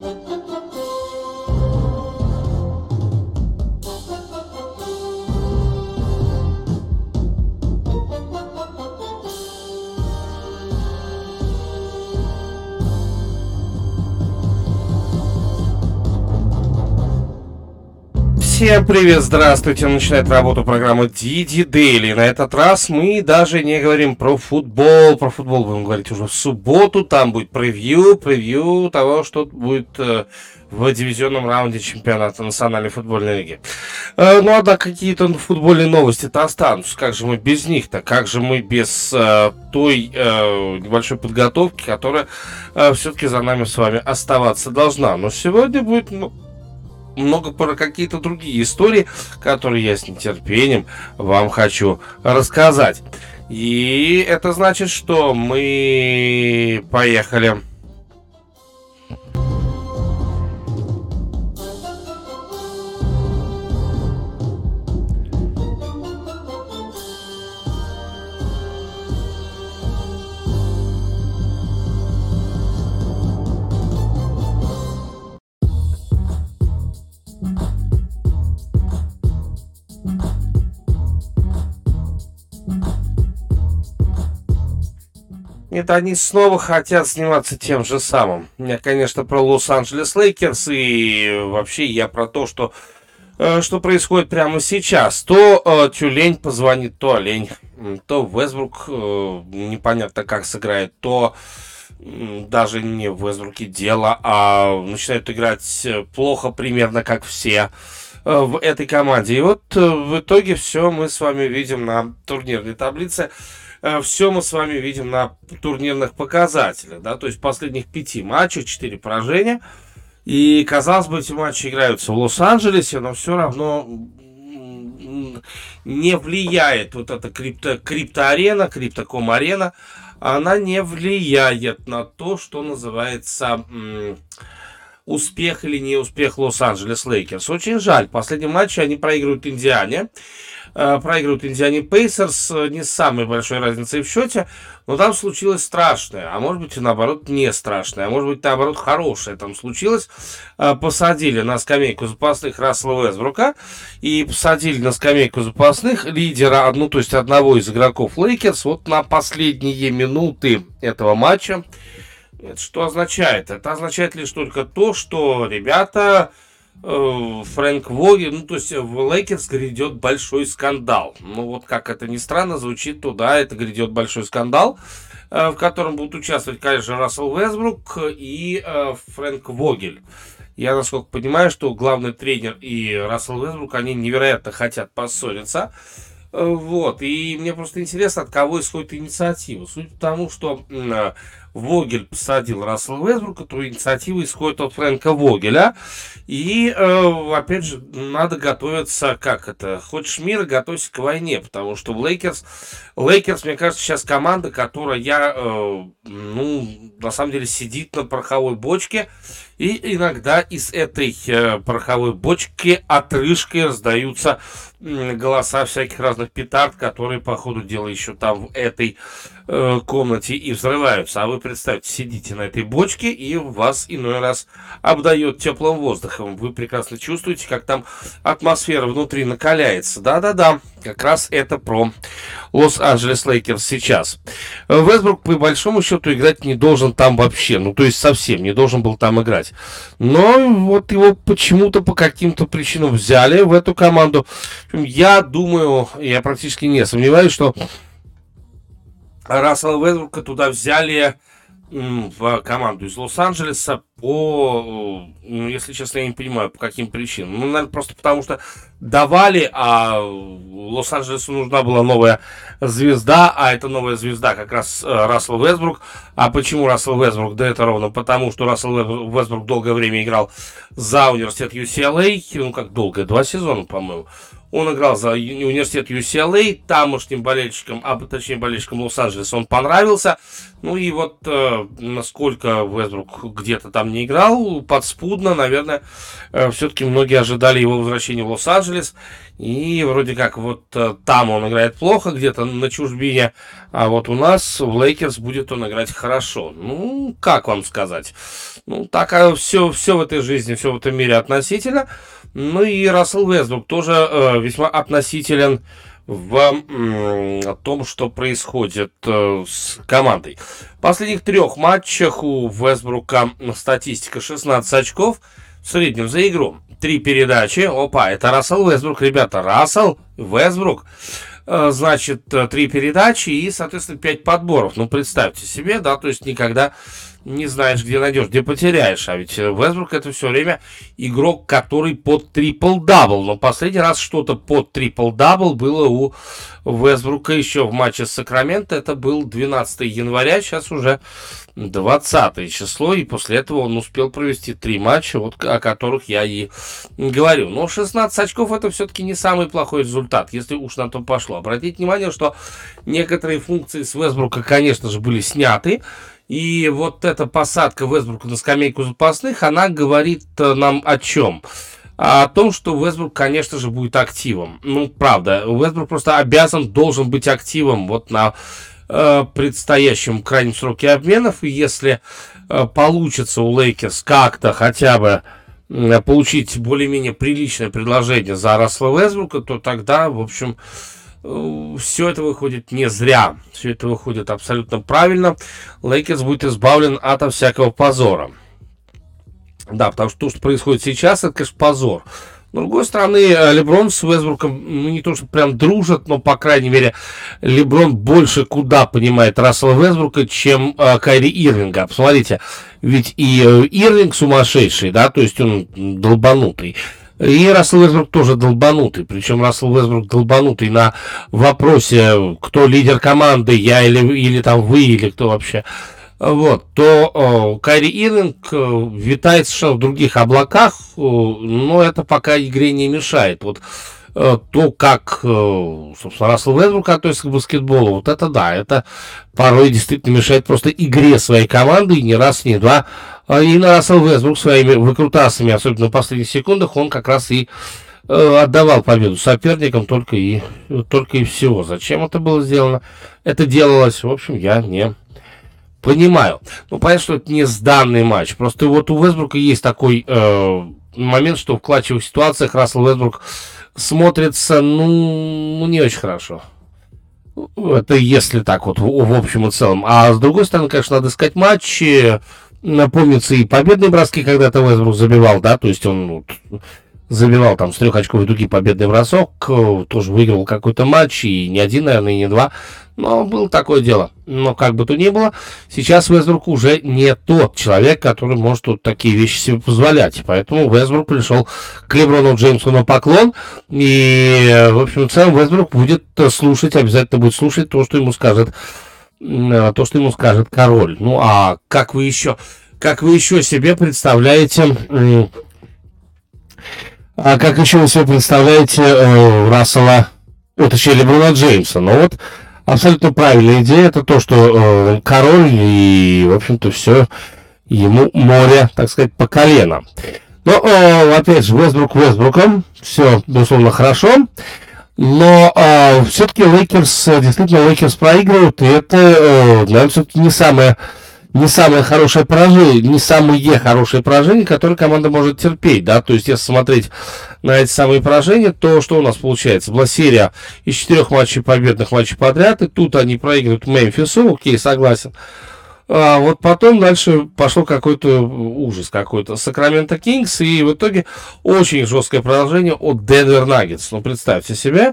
Música Всем привет, здравствуйте. Начинает работу программа Диди Дейли. На этот раз мы даже не говорим про футбол. Про футбол будем говорить уже в субботу. Там будет превью, превью того, что будет э, в дивизионном раунде чемпионата Национальной футбольной лиги. Э, ну, а какие-то футбольные новости-то останутся. Как же мы без них-то? Как же мы без э, той небольшой подготовки, которая все-таки за нами с вами оставаться должна? Но сегодня будет... Ну, много про какие-то другие истории, которые я с нетерпением вам хочу рассказать. И это значит, что мы поехали Это они снова хотят заниматься тем же самым. Я, конечно, про Лос-Анджелес Лейкерс и вообще я про то, что, э, что происходит прямо сейчас. То э, Тюлень позвонит, то Олень, то Весбрук э, непонятно как сыграет, то даже не в Весбруке дело, а начинают играть плохо примерно как все в этой команде. И вот в итоге все мы с вами видим на турнирной таблице. Э, все мы с вами видим на турнирных показателях. Да? То есть последних пяти матчах 4 поражения. И, казалось бы, эти матчи играются в Лос-Анджелесе, но все равно не влияет вот эта Crypto, Crypto Арена, Crypto.com Арена, она не влияет на то, что называется успех или не успех Лос-Анджелес Лейкерс. Очень жаль. В последнем матче они проигрывают Индиане. Э, проигрывают Индиане Пейсерс э, не с самой большой разницей в счете, но там случилось страшное, а может быть и наоборот не страшное, а может быть наоборот хорошее там случилось. Э, посадили на скамейку запасных Рассела Вестбрука и посадили на скамейку запасных лидера, ну то есть одного из игроков Лейкерс вот на последние минуты этого матча. Это что означает? Это означает лишь только то, что ребята Фрэнк Вогель, ну, то есть в Лейкерс грядет большой скандал. Ну, вот как это ни странно звучит, то да, это грядет большой скандал, э, в котором будут участвовать, конечно, Рассел Вестбрук и э, Фрэнк Вогель. Я, насколько понимаю, что главный тренер и Рассел Вестбрук, они невероятно хотят поссориться. Вот, и мне просто интересно, от кого исходит инициатива. Судя по тому, что Вогель посадил Рассела Вестбрука, то инициатива исходит от Фрэнка Вогеля. И, э, опять же, надо готовиться, как это, хочешь мира, готовься к войне, потому что в Лейкерс, Лейкерс, мне кажется, сейчас команда, которая, э, ну, на самом деле, сидит на пороховой бочке, и иногда из этой э, пороховой бочки отрыжкой раздаются голоса всяких разных петард, которые, по ходу дела, еще там в этой э, комнате и взрываются. А вы представьте, сидите на этой бочке, и вас иной раз обдает теплым воздухом. Вы прекрасно чувствуете, как там атмосфера внутри накаляется. Да-да-да, как раз это про Лос-Анджелес Лейкерс сейчас. Вестбрук, по большому счету, играть не должен там вообще. Ну, то есть совсем не должен был там играть. Но вот его почему-то по каким-то причинам взяли в эту команду. Я думаю, я практически не сомневаюсь, что Рассела Вестбрука туда взяли в команду из Лос-Анджелеса по, ну, если честно, я не понимаю, по каким причинам. Ну, наверное, просто потому что давали, а Лос-Анджелесу нужна была новая звезда, а эта новая звезда как раз э, Рассел Весбрук. А почему Рассел Весбрук? Да это ровно потому, что Рассел Весбрук долгое время играл за университет UCLA, ну как долго, два сезона, по-моему. Он играл за университет UCLA, тамошним болельщикам, а точнее болельщикам Лос-Анджелеса он понравился. Ну и вот э, насколько Вестбрук где-то там не играл, подспудно, наверное, э, все-таки многие ожидали его возвращения в Лос-Анджелес. И вроде как вот э, там он играет плохо, где-то на чужбине, а вот у нас в Лейкерс будет он играть хорошо. Ну, как вам сказать? Ну, так а все, все в этой жизни, все в этом мире относительно. Ну и Рассел Вестбрук тоже э, весьма относителен в том, что происходит э, с командой. В последних трех матчах у Вестбрука статистика 16 очков в среднем за игру. Три передачи. Опа, это Рассел Вестбрук, ребята. Рассел Вестбрук. Э, значит, э, три передачи и, соответственно, пять подборов. Ну, представьте себе, да, то есть никогда не знаешь, где найдешь, где потеряешь. А ведь э, Вестбрук это все время игрок, который под трипл-дабл. Но последний раз что-то под трипл-дабл было у Вестбрука еще в матче с Сакраменто. Это был 12 января, сейчас уже 20 число. И после этого он успел провести три матча, вот, о которых я и говорю. Но 16 очков это все-таки не самый плохой результат, если уж на то пошло. Обратите внимание, что некоторые функции с Вестбрука, конечно же, были сняты. И вот эта посадка Вестбрука на скамейку запасных, она говорит э, нам о чем? о том, что Вестбрук, конечно же, будет активом. Ну, правда, Вестбрук просто обязан, должен быть активом вот на э, предстоящем крайнем сроке обменов. И если э, получится у Лейкерс как-то хотя бы э, получить более-менее приличное предложение за Рассела Вестбрука, то тогда, в общем, все это выходит не зря. Все это выходит абсолютно правильно. Лейкерс будет избавлен от всякого позора. Да, потому что то, что происходит сейчас, это, конечно, позор. С другой стороны, э, Леброн с Вестбруком, ну, не то, что прям дружат, но, по крайней мере, Леброн больше куда понимает Рассела Вестбрука, чем э, Кайри Ирвинга. Посмотрите, ведь и э, Ирвинг сумасшедший, да, то есть он долбанутый. И Рассел Весбрук тоже долбанутый. Причем Рассел Весбрук долбанутый на вопросе, кто лидер команды, я или, или там вы, или кто вообще. Вот, то о, Кайри Ирвинг э, витает совершенно в других облаках, но это пока игре не мешает. Вот то, как, э, собственно, Рассел Вестбрук относится к баскетболу, вот это да, это порой действительно мешает просто игре своей команды, и не раз, не два. А и на Рассел Вестбрук своими выкрутасами, особенно в последних секундах, он как раз и э, отдавал победу соперникам только и, только и всего. Зачем это было сделано? Это делалось, в общем, я не понимаю. Ну, понятно, что это не сданный матч. Просто вот у Вестбрука есть такой э, момент, что в клатчевых ситуациях Рассел Вестбрук смотрится, ну, ну, не очень хорошо. Это если так вот, в, общем и целом. А с другой стороны, конечно, надо искать матчи. Напомнится и победные броски, когда-то Весбрук забивал, да, то есть он вот, забивал там с трех очковой дуги победный бросок, тоже выиграл какой-то матч, и не один, наверное, и не два. Но было такое дело. Но как бы то ни было, сейчас Весбрук уже не тот человек, который может вот такие вещи себе позволять. Поэтому Весбрук пришел к Леброну Джеймсу на поклон. И, в общем, в целом Весбрук будет слушать, обязательно будет слушать то, что ему скажет то, что ему скажет король. Ну, а как вы еще, как вы еще себе представляете, а как еще вы себе представляете э, Рассела, точнее, Леброна Джеймса? Ну вот, абсолютно правильная идея. Это то, что э, король и, в общем-то, все ему море, так сказать, по колено. Но, э, опять же, Вестбрук Вестбруком, все, безусловно, хорошо. Но э, все-таки Лейкерс, действительно, Лейкерс проигрывают, и это, э, наверное, все-таки не самое не самое хорошее поражение, не самое хорошее поражение, которое команда может терпеть, да, то есть если смотреть на эти самые поражения, то что у нас получается? Была серия из четырех матчей победных матчей подряд, и тут они проигрывают Мемфису, окей, согласен. А вот потом дальше пошел какой-то ужас какой-то. Сакраменто Кингс и в итоге очень жесткое продолжение от Денвер Наггетс. Ну, представьте себе,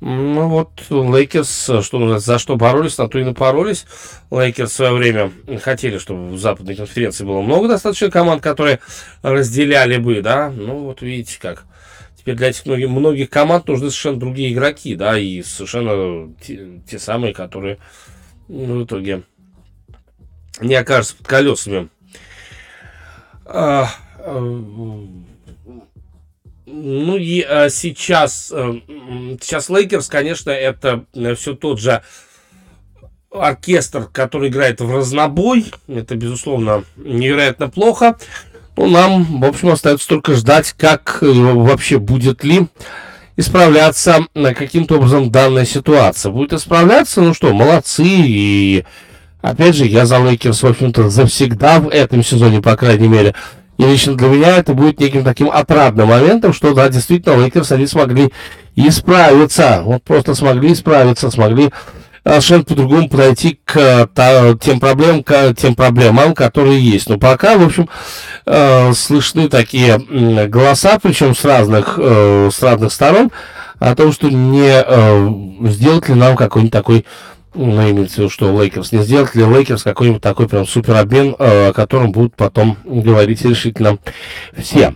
ну вот Лейкерс, что за что боролись, на то и напоролись. Лейкерс в свое время хотели, чтобы в западной конференции было много достаточно команд, которые разделяли бы, да. Ну, вот видите как. Теперь для этих многих, многих команд нужны совершенно другие игроки, да, и совершенно те, те самые, которые ну, в итоге не окажется под колесами. А, а, ну и а, сейчас, а, сейчас Лейкерс, конечно, это все тот же оркестр, который играет в разнобой. Это, безусловно, невероятно плохо. Ну, нам, в общем, остается только ждать, как э, вообще будет ли исправляться э, каким-то образом данная ситуация. Будет исправляться, ну что, молодцы. И опять же, я за Лейкерс, в общем-то, завсегда в этом сезоне, по крайней мере. И лично для меня это будет неким таким отрадным моментом, что, да, действительно, Лейкерс, они смогли исправиться. Вот просто смогли исправиться, смогли совершенно по-другому подойти к та, тем проблемам, к тем проблемам, которые есть. Но пока, в общем, э, слышны такие голоса, причем с разных, э, с разных сторон, о том, что не э, сделать ли нам какой-нибудь такой ну, имеется в виду, что Лейкерс не сделать ли Лейкерс какой-нибудь такой прям супер обмен, э, о котором будут потом говорить решительно все.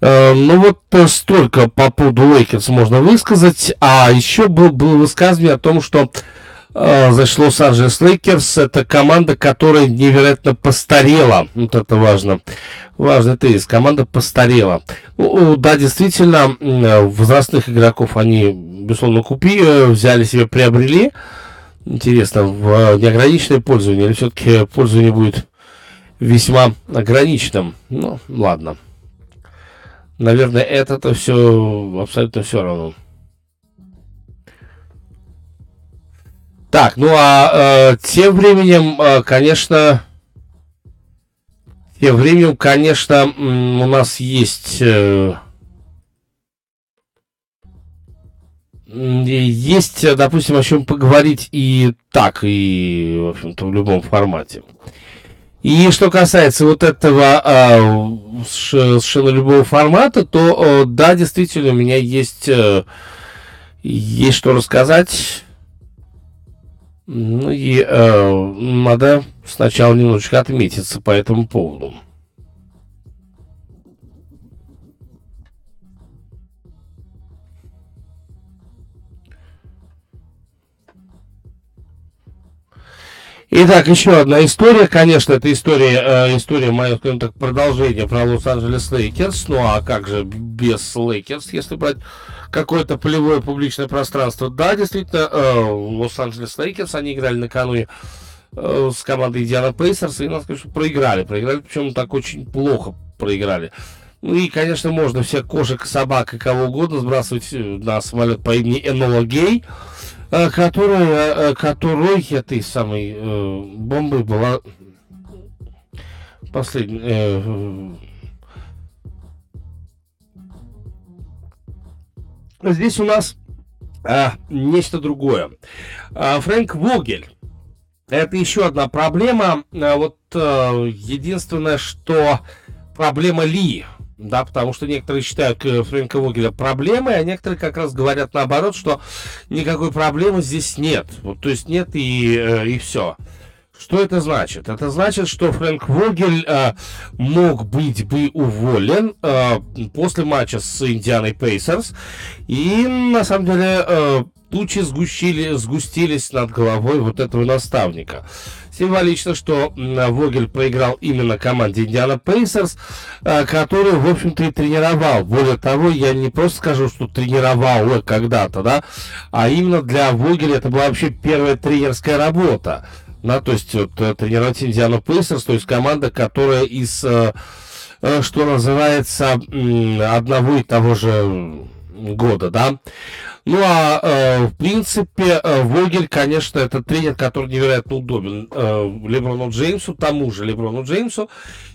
Э, ну вот э, столько по поводу Лейкерс можно высказать, а еще был, было высказывание о том, что значит, Лос-Анджелес Лейкерс это команда, которая невероятно постарела. Вот это важно. Важный тезис. Команда постарела. Ну, да, действительно, возрастных игроков они, безусловно, купили, взяли себе, приобрели. Интересно, в неограниченное пользование или все-таки пользование будет весьма ограниченным? Ну, ладно. Наверное, это-то все абсолютно все равно. Так, ну а э, тем временем, э, конечно, тем временем, конечно, у нас есть э, есть, допустим, о чем поговорить и так, и, в общем-то, в любом формате. И что касается вот этого э, совершенно любого формата, то э, да, действительно, у меня есть, э, есть что рассказать. Ну и э, надо сначала немножечко отметиться по этому поводу. Итак, еще одна история. Конечно, это история, э, история моя, скажем так, продолжение про Лос-Анджелес Лейкерс. Ну а как же без Лейкерс, если брать какое-то полевое публичное пространство. Да, действительно, э, Лос-Анджелес Лейкерс, они играли накануне э, с командой Индиана Пейсерс, и, надо сказать, проиграли. Проиграли, причем так очень плохо проиграли. Ну и, конечно, можно всех кошек, собак и кого угодно сбрасывать э, на самолет по имени Энола Гей, которая, которой этой самой бомбой была последняя здесь у нас а, нечто другое. А, Фрэнк Вогель. Это еще одна проблема. А, вот а, единственное, что проблема Ли. Да, потому что некоторые считают э, Фрэнка Вогеля проблемой, а некоторые как раз говорят наоборот, что никакой проблемы здесь нет. Вот, то есть нет и, э, и все. Что это значит? Это значит, что Фрэнк Вогель э, мог быть бы уволен э, после матча с Индианой Пейсерс. И на самом деле э, тучи сгустили, сгустились над головой вот этого наставника. Символично, что Вогель проиграл именно команде Индиана Пейсерс, э, которую, в общем-то, и тренировал. Более того, я не просто скажу, что тренировал когда-то, да, а именно для Вогеля это была вообще первая тренерская работа. Да, то есть вот, э, тренировать Индиану Пейсерс, то есть команда, которая из, э, э, что называется, одного и того же года, да. Ну а в принципе Вогель, конечно, это тренер, который невероятно удобен Леброну Джеймсу, тому же Леброну Джеймсу.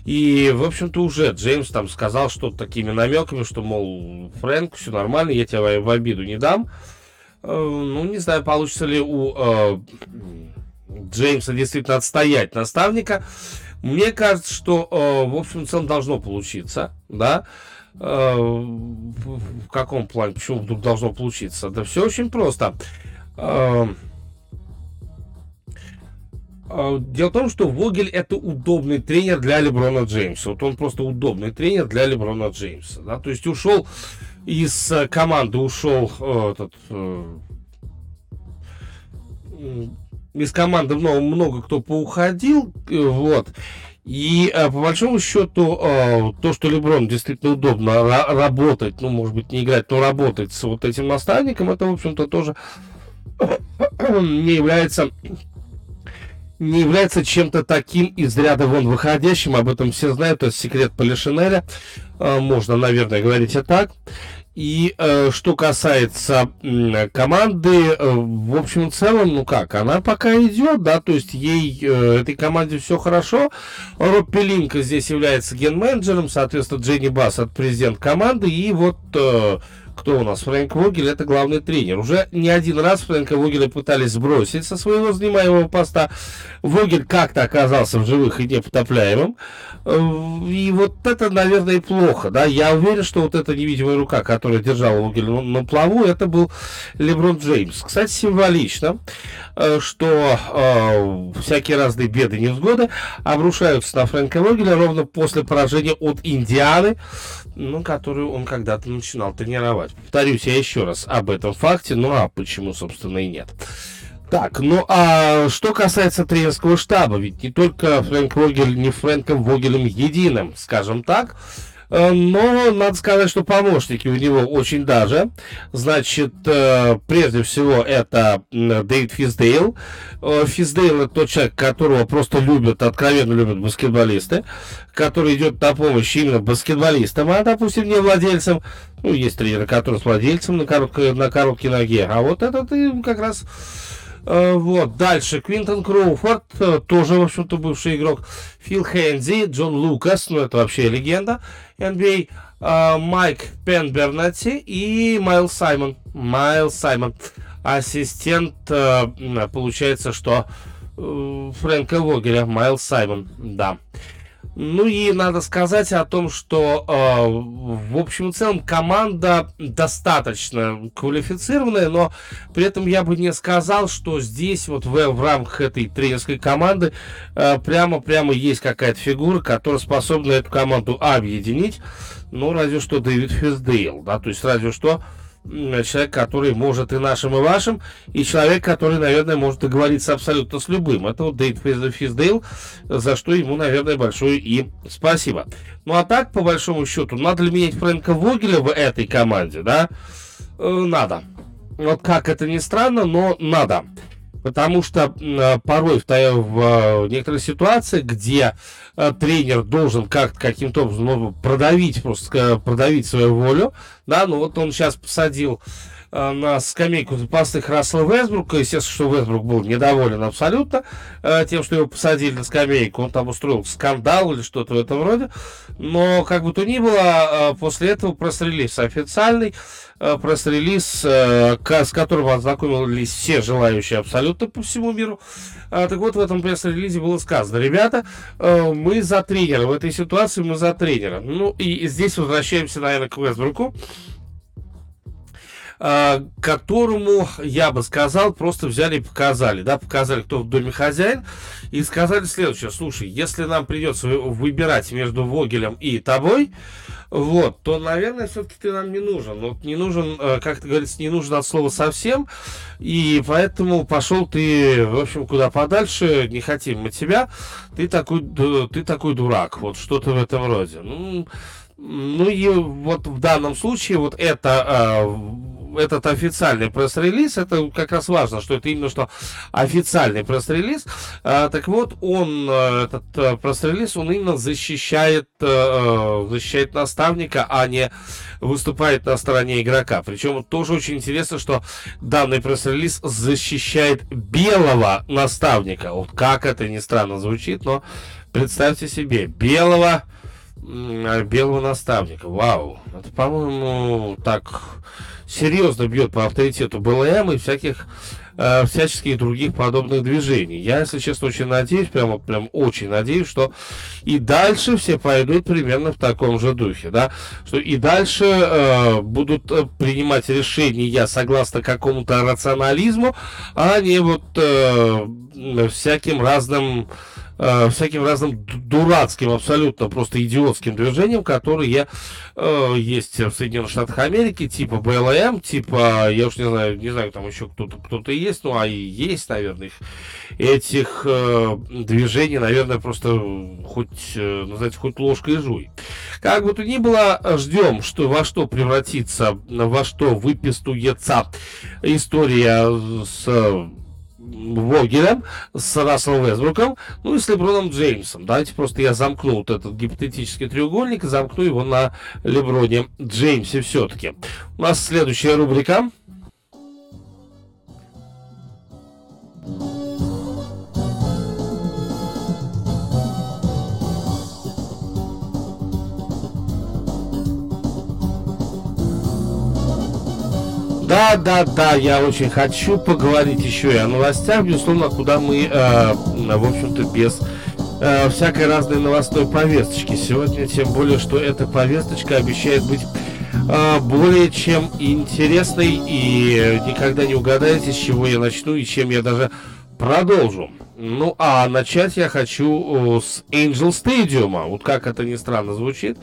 И, в общем-то, уже Джеймс там сказал что-то такими намеками, что, мол, Фрэнк, все нормально, я тебя в обиду не дам. Ну, не знаю, получится ли у Джеймса действительно отстоять наставника. Мне кажется, что, э, в общем, целом должно получиться, да. Э, в каком плане? Почему вдруг должно получиться? Да все очень просто. Э, дело в том, что Вогель это удобный тренер для Леброна Джеймса. Вот он просто удобный тренер для Леброна Джеймса. Да? То есть ушел из команды, ушел этот из команды много, много кто поуходил, э, вот. И э, по большому счету, э, то, что Леброн действительно удобно работать, ну, может быть, не играть, но работать с вот этим наставником, это, в общем-то, тоже не является не является чем-то таким из ряда вон выходящим, об этом все знают, это секрет Полишинеля, э, можно, наверное, говорить и так. И э, что касается э, команды, э, в общем и целом, ну как, она пока идет, да, то есть ей, э, этой команде все хорошо. Роб Пелинка здесь является ген-менеджером, соответственно, Дженни Басс от президент команды, и вот э, кто у нас? Фрэнк Вогель, это главный тренер. Уже не один раз Фрэнка Вогеля пытались сбросить со своего занимаемого поста. Вогель как-то оказался в живых и непотопляемым. Э, и вот это, наверное, плохо. Да? Я уверен, что вот эта невидимая рука, которая держала Вогеля на плаву, это был Леброн Джеймс. Кстати, символично, э, что э, всякие разные беды, невзгоды обрушаются на Фрэнка Вогеля ровно после поражения от Индианы ну, которую он когда-то начинал тренировать. Повторюсь я еще раз об этом факте, ну а почему, собственно, и нет. Так, ну а что касается тренерского штаба, ведь не только Фрэнк Вогель, не Фрэнком Вогелем единым, скажем так, но надо сказать, что помощники у него очень даже. Значит, э, прежде всего, это Дэвид Физдейл. Э, Физдейл это тот человек, которого просто любят, откровенно любят баскетболисты, который идет на помощь именно баскетболистам, а, допустим, не владельцам. Ну, есть тренеры, которые с владельцем на короткой, на короткой ноге, а вот этот как раз Э, вот, дальше. Квинтон Кроуфорд, э, тоже, в общем-то, бывший игрок. Фил Хэнди, Джон Лукас, ну, это вообще легенда NBA. А. э, Майк Пенбернати и Майл Саймон. Майл Саймон. Ассистент, получается, что Фрэнка Вогеля. Майл Саймон, да. Ну и надо сказать о том, что э, в общем и целом команда достаточно квалифицированная, но при этом я бы не сказал, что здесь вот в, в рамках этой тренерской команды э, прямо-прямо есть какая-то фигура, которая способна эту команду объединить. Ну, разве что Дэвид Физдейл, да, то есть разве что человек, который может и нашим, и вашим, и человек, который, наверное, может договориться абсолютно с любым. Это вот Дейт Физдейл, за что ему, наверное, большое и спасибо. Ну а так, по большому счету, надо ли менять Фрэнка Вогеля в этой команде, да? Э, надо. Вот как это ни странно, но надо. Потому что э, порой в, в э, некоторых ситуациях, где тренер должен как-то каким-то образом ну, продавить, просто продавить свою волю, да, ну вот он сейчас посадил Э, на скамейку запасных Рассела Весбрука. Естественно, что Весбрук был недоволен абсолютно э, тем, что его посадили на скамейку. Он там устроил скандал или что-то в этом роде. Но, как бы то ни было, э, после этого пресс-релиз официальный, пресс-релиз, с которым ознакомились все желающие абсолютно по всему миру. Так вот, в этом пресс-релизе было сказано, ребята, мы за тренера, в этой ситуации мы за тренера. Ну, и здесь возвращаемся, наверное, к Весбруку. А, которому, я бы сказал, просто взяли и показали, да, показали, кто в доме хозяин, и сказали следующее, слушай, если нам придется выбирать между Вогелем и тобой, вот, то, наверное, все-таки ты нам не нужен. Вот не нужен, э, как ты говорится, не нужен от слова совсем. И поэтому пошел ты, в общем, куда подальше, не хотим мы тебя. Ты такой, ты такой дурак. Вот что-то в этом роде. Ну, ну и вот в данном случае вот это а, этот официальный пресс-релиз, это как раз важно, что это именно что официальный пресс-релиз. А, так вот, он, э, этот э, пресс-релиз, он именно защищает, э, защищает наставника, а не выступает на стороне игрока. Причем тоже очень интересно, что данный пресс-релиз защищает белого наставника. Вот как это ни странно звучит, но представьте себе, белого белого наставника. Вау. Это, по-моему, так серьезно бьет по авторитету БЛМ и всяких э, всяческих других подобных движений. Я, если честно, очень надеюсь, прямо прям очень надеюсь, что и дальше все пойдут примерно в таком же духе, да, что и дальше э, будут э, принимать решения согласно какому-то рационализму, а не вот э, всяким разным э, всяким разным дурацким, абсолютно просто идиотским движением, которые э, есть в Соединенных Штатах Америки, типа БЛМ, типа, я уж не знаю, не знаю, там еще кто-то кто-то есть, ну, а и есть, наверное, их, этих э, движений, наверное, просто хоть, э, хоть ложкой жуй. Как бы то ни было, ждем, что во что превратится, во что выпистуется история с Вогелем, с Расселом Весбруком, ну и с Леброном Джеймсом. Давайте просто я замкну вот этот гипотетический треугольник и замкну его на Леброне Джеймсе все-таки. У нас следующая рубрика. Да, да, да, я очень хочу поговорить еще и о новостях, безусловно, куда мы, э, в общем-то, без э, всякой разной новостной повесточки сегодня, тем более, что эта повесточка обещает быть э, более чем интересной, и никогда не угадаете, с чего я начну и чем я даже продолжу. Ну, а начать я хочу э, с Angel Stadium. Вот как это ни странно звучит.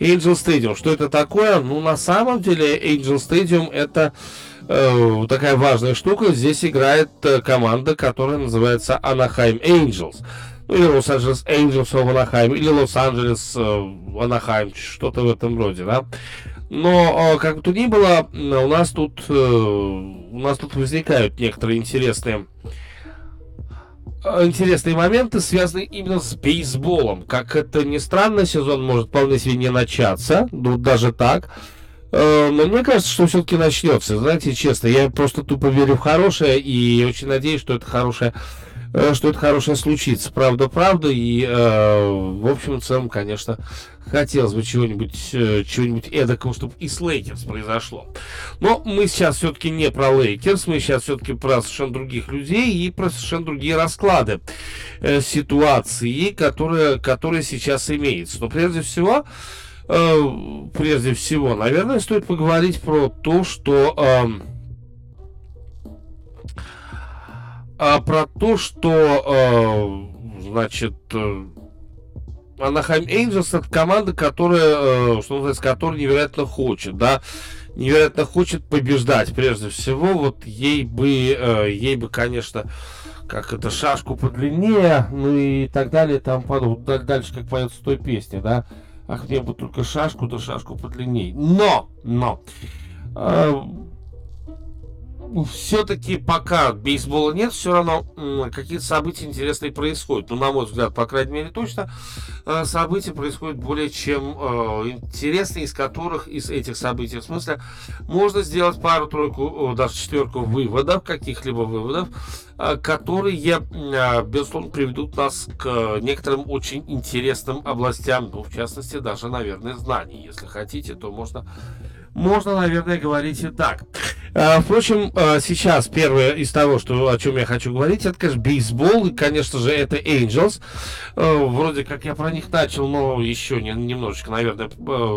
Angel Stadium. Что это такое? Ну, на самом деле, Angel Stadium это э, такая важная штука. Здесь играет э, команда, которая называется Anaheim Angels. Ну, или Лос-Анджелес Angels of Anaheim, или Лос-Анджелес э, Anaheim, что-то в этом роде, да. Но, э, как бы то ни было, у нас тут, э, у нас тут возникают некоторые интересные интересные моменты, связанные именно с бейсболом. Как это ни странно, сезон может вполне себе не начаться, ну, даже так. Э, но мне кажется, что все-таки начнется. Знаете, честно, я просто тупо верю в хорошее и очень надеюсь, что это хорошее что это хорошее случится. Правда, правда. И, э, в общем и целом, конечно, хотелось бы чего-нибудь э, чего-нибудь эдакого, чтобы и с Лейкерс произошло. Но мы сейчас все-таки не про Лейкерс, мы сейчас все-таки про совершенно других людей и про совершенно другие расклады э, ситуации, которые, которые сейчас имеются. Но прежде всего, э, прежде всего, наверное, стоит поговорить про то, что... Э, а, про то, что, э, значит, э, Анахайм Эйнджелс это команда, которая, э, что называется, которая невероятно хочет, да, невероятно хочет побеждать, прежде всего, вот ей бы, э, ей бы, конечно, как это, шашку подлиннее, ну и так далее, там подумал, дальше, как поется той песне, да, ах, мне бы только шашку, да шашку подлиннее. Но, но, э, все-таки пока бейсбола нет, все равно какие-то события интересные происходят. Ну, на мой взгляд, по крайней мере, точно э, события происходят более чем э, интересные, из которых, из этих событий, в смысле, можно сделать пару-тройку, даже четверку выводов, каких-либо выводов, э, которые, безусловно, приведут нас к некоторым очень интересным областям, ну, в частности, даже, наверное, знаний. Если хотите, то можно можно, наверное, говорить и так. А, впрочем, а, сейчас первое из того, что, о чем я хочу говорить, это, конечно, бейсбол, и, конечно же, это Angels. А, вроде как я про них начал, но еще не, немножечко, наверное,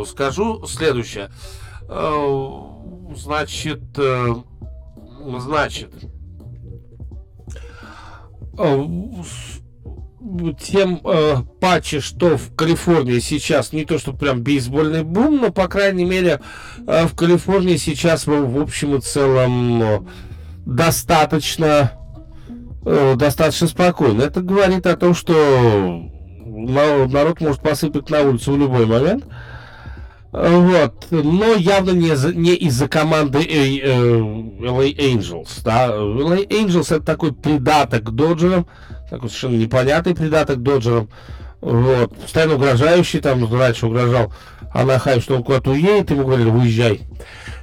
скажу. Следующее. Значит, значит, тем э, паче, что в Калифорнии сейчас не то, что прям бейсбольный бум, но, по крайней мере, э, в Калифорнии сейчас, в, в общем и целом, э, достаточно, э, достаточно спокойно. Это говорит о том, что народ может посыпать на улицу в любой момент. Вот, но явно не, не из-за команды э, э, LA Angels, да. LA Angels это такой придаток к Доджерам, такой совершенно непонятный придаток Доджерам. Вот, постоянно угрожающий, там раньше угрожал Анахайм, что он куда-то уедет, ему говорили, выезжай.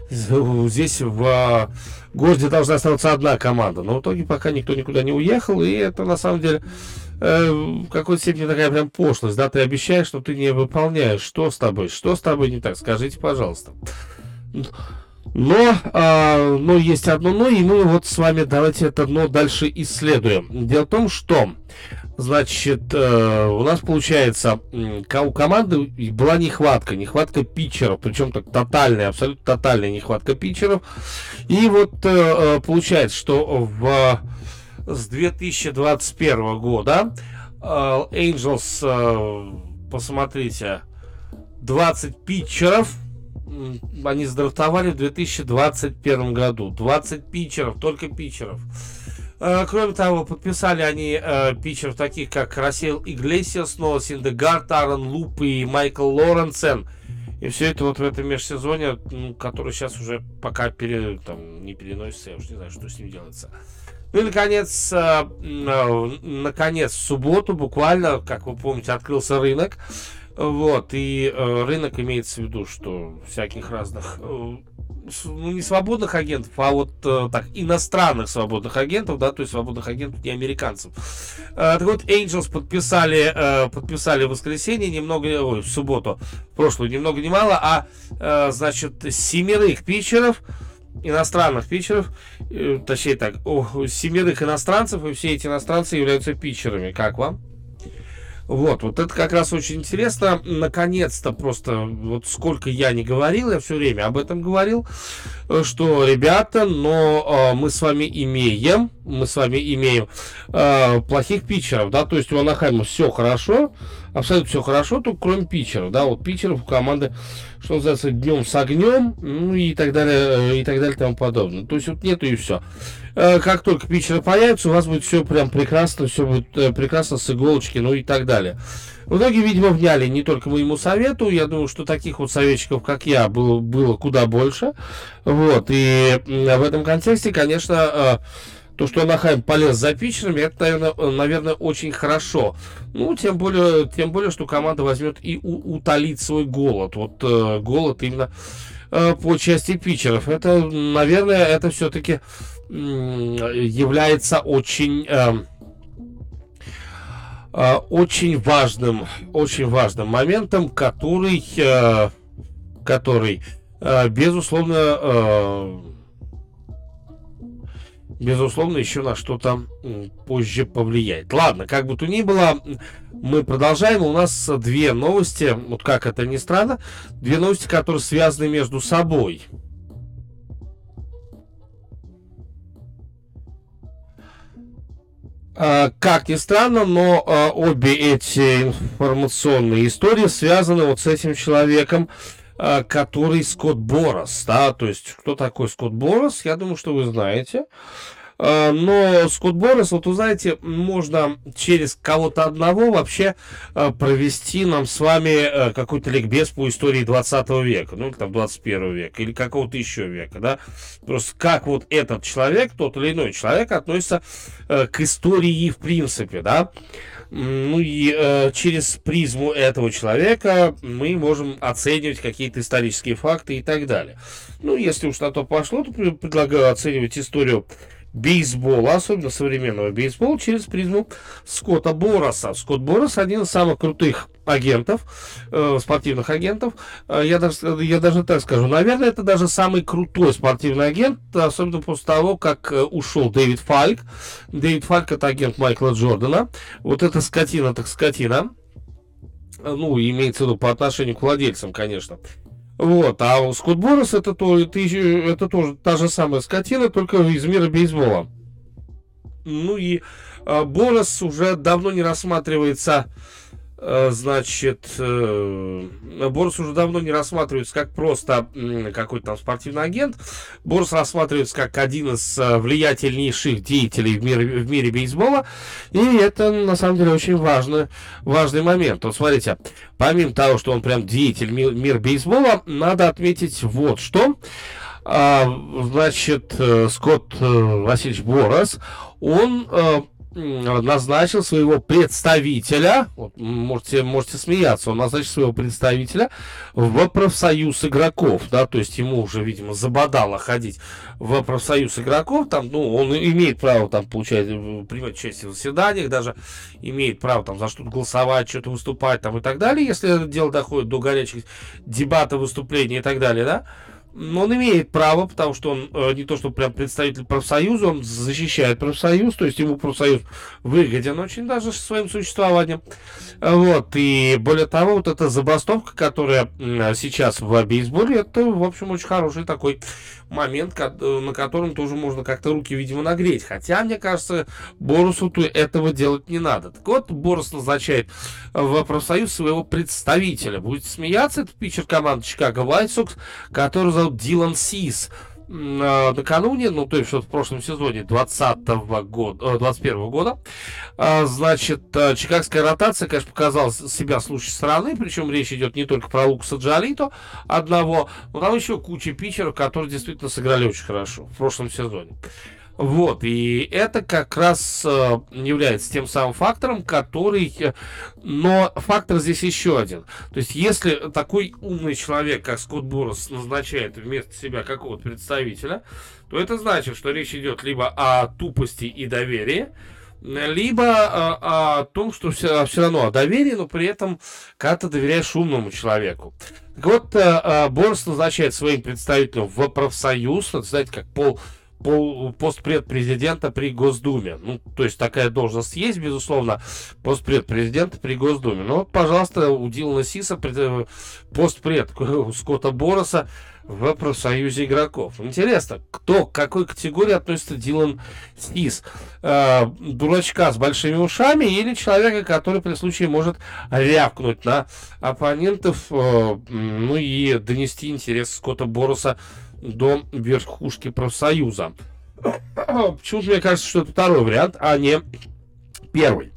Здесь в а, городе должна оставаться одна команда. Но в итоге пока никто никуда не уехал, и это на самом деле э, в какой-то степени такая прям пошлость. Да, ты обещаешь, но ты не выполняешь. Что с тобой? Что с тобой не так? Скажите, пожалуйста. Но, а, но есть одно но, и мы вот с вами давайте это но дальше исследуем. Дело в том, что, значит, э, у нас получается, у команды была нехватка, нехватка питчеров, причем так тотальная, абсолютно тотальная нехватка питчеров. И вот э, э получается, что в, с 2021 года э, Angels, э, посмотрите, 20 питчеров – они задрафтовали в 2021 году. 20 питчеров, только питчеров. Э, кроме того, подписали они э, питчеров таких, как Рассел Иглесиас, Ноа Синдегард, Аарон Луп и Майкл Лоренсен. И все это вот в этом межсезоне, ну, который сейчас уже пока пере, там, не переносится, я уж не знаю, что с ним делается. Ну и, наконец, э, э, наконец, в субботу буквально, как вы помните, открылся рынок. Вот, и э, рынок имеется в виду, что всяких разных, э, ну, не свободных агентов, а вот э, так, иностранных свободных агентов, да, то есть свободных агентов не американцев. Э, так вот, Angels подписали, э, подписали в воскресенье немного, ой, в субботу, в прошлую, ни много ни мало, а, э, значит, семерых питчеров, иностранных питчеров, э, точнее так, о, семерых иностранцев, и все эти иностранцы являются питчерами. Как вам? Вот, вот это как раз очень интересно. Наконец-то просто, вот сколько я не говорил, я все время об этом говорил, э, что, ребята, но э, мы с вами имеем, мы с вами имеем э, плохих питчеров, да, то есть у Анахайма все хорошо, абсолютно все хорошо, только кроме питчеров, да, вот питчеров у команды, что называется, днем с огнем, ну и так далее, э, и так далее, и тому подобное. То есть вот нету и все. Э, как только питчеры появятся, у вас будет все прям прекрасно, все будет э, прекрасно с иголочки, ну и так далее. Многие, видимо, вняли не только моему совету. Я думаю, что таких вот советчиков, как я, было, было куда больше. Вот. И в этом контексте, конечно, то, что Анахайм полез за питчерами, это, наверное, наверное, очень хорошо. Ну, тем более, тем более, что команда возьмет и утолит свой голод. Вот э, голод именно э, по части питчеров. Это, наверное, это все-таки э, является очень... Э, э, очень важным, очень важным моментом, который, э, который, э, безусловно, э, безусловно, еще на что-то позже повлияет. Ладно, как бы то ни было, мы продолжаем. У нас две новости, вот как это ни странно, две новости, которые связаны между собой. А, как ни странно, но а, обе эти информационные истории связаны вот с этим человеком, который Скотт Борос, да, то есть кто такой Скотт Борос, я думаю, что вы знаете. А, но Скотт Борис, вот вы знаете, можно через кого-то одного вообще а, провести нам с вами какой-то ликбез по истории 20 века, ну, или там 21 века, или какого-то еще века, да. Просто как вот этот человек, тот или иной человек относится к истории в принципе, да. Ну и э, через призму этого человека мы можем оценивать какие-то исторические факты и так далее. Ну, если уж на то пошло, то предлагаю оценивать историю бейсбола, особенно современного бейсбола, через призму Скотта Бороса. Скотт Борос один из самых крутых агентов, э, спортивных агентов. Э, я, даже, я даже так скажу, наверное, это даже самый крутой спортивный агент, особенно после того, как э, ушел Дэвид Фальк. Дэвид Фальк это агент Майкла Джордана. Вот эта скотина, так скотина. Ну, имеется в виду по отношению к владельцам, конечно. Вот, а у Скотт Борос это, то, это, тоже та же самая скотина, только из мира бейсбола. Ну и э, Борос уже давно не рассматривается значит, э, Борс уже давно не рассматривается как просто какой-то там спортивный агент. Борс рассматривается как один из э, влиятельнейших деятелей в мире, в мире бейсбола. И это, на самом деле, очень важный, важный момент. Вот смотрите, помимо того, что он прям деятель мира мир бейсбола, надо отметить вот что. А, значит, Скотт Васильевич Борос, он назначил своего представителя, вот, можете, можете смеяться, он назначил своего представителя в профсоюз игроков, да, то есть ему уже, видимо, забодало ходить в профсоюз игроков, там, ну, он имеет право там получать, принимать участие в заседаниях, даже имеет право там за что-то голосовать, что-то выступать там и так далее, если дело доходит до горячих дебатов, выступлений и так далее, да, он имеет право, потому что он э, не то, что прям представитель профсоюза, он защищает профсоюз, то есть ему профсоюз выгоден очень даже своим существованием. Вот, и более того, вот эта забастовка, которая сейчас в бейсболе, это, в общем, очень хороший такой момент, э, на котором тоже можно как-то руки, видимо, нагреть. Хотя, мне кажется, Борусу этого делать не надо. Так вот, Борус назначает в профсоюз своего представителя. Будете смеяться, это питчер команды Чикаго White который зовут Дилан Сис. А, накануне, ну, то есть в прошлом сезоне 20 года, 21 года, значит, а, чикагская ротация, конечно, показала себя с лучшей стороны, причем речь идет не только про Лукаса Джалито одного, но там еще куча питчеров, которые действительно сыграли очень хорошо в прошлом сезоне. Вот, и это как раз э, является тем самым фактором, который... Э, но фактор здесь еще один. То есть, если такой умный человек, как Скотт Борос, назначает вместо себя какого-то представителя, то это значит, что речь идет либо о тупости и доверии, либо о, э, о том, что все, все равно о доверии, но при этом когда ты доверяешь умному человеку. Так вот, Борос назначает своим представителем в профсоюз, это, знаете, как пол постпред президента при Госдуме. Ну, то есть такая должность есть, безусловно, постпред президента при Госдуме. Но, пожалуйста, у Дилана Сиса э, постпред у Скотта Бороса в профсоюзе игроков. Интересно, кто, к какой категории относится Дилан Сис? Э, дурачка с большими ушами или человека, который при случае может рявкнуть на оппонентов, э, ну и донести интерес Скотта Бороса до верхушки профсоюза. Почему-то мне кажется, что это второй вариант, а не первый.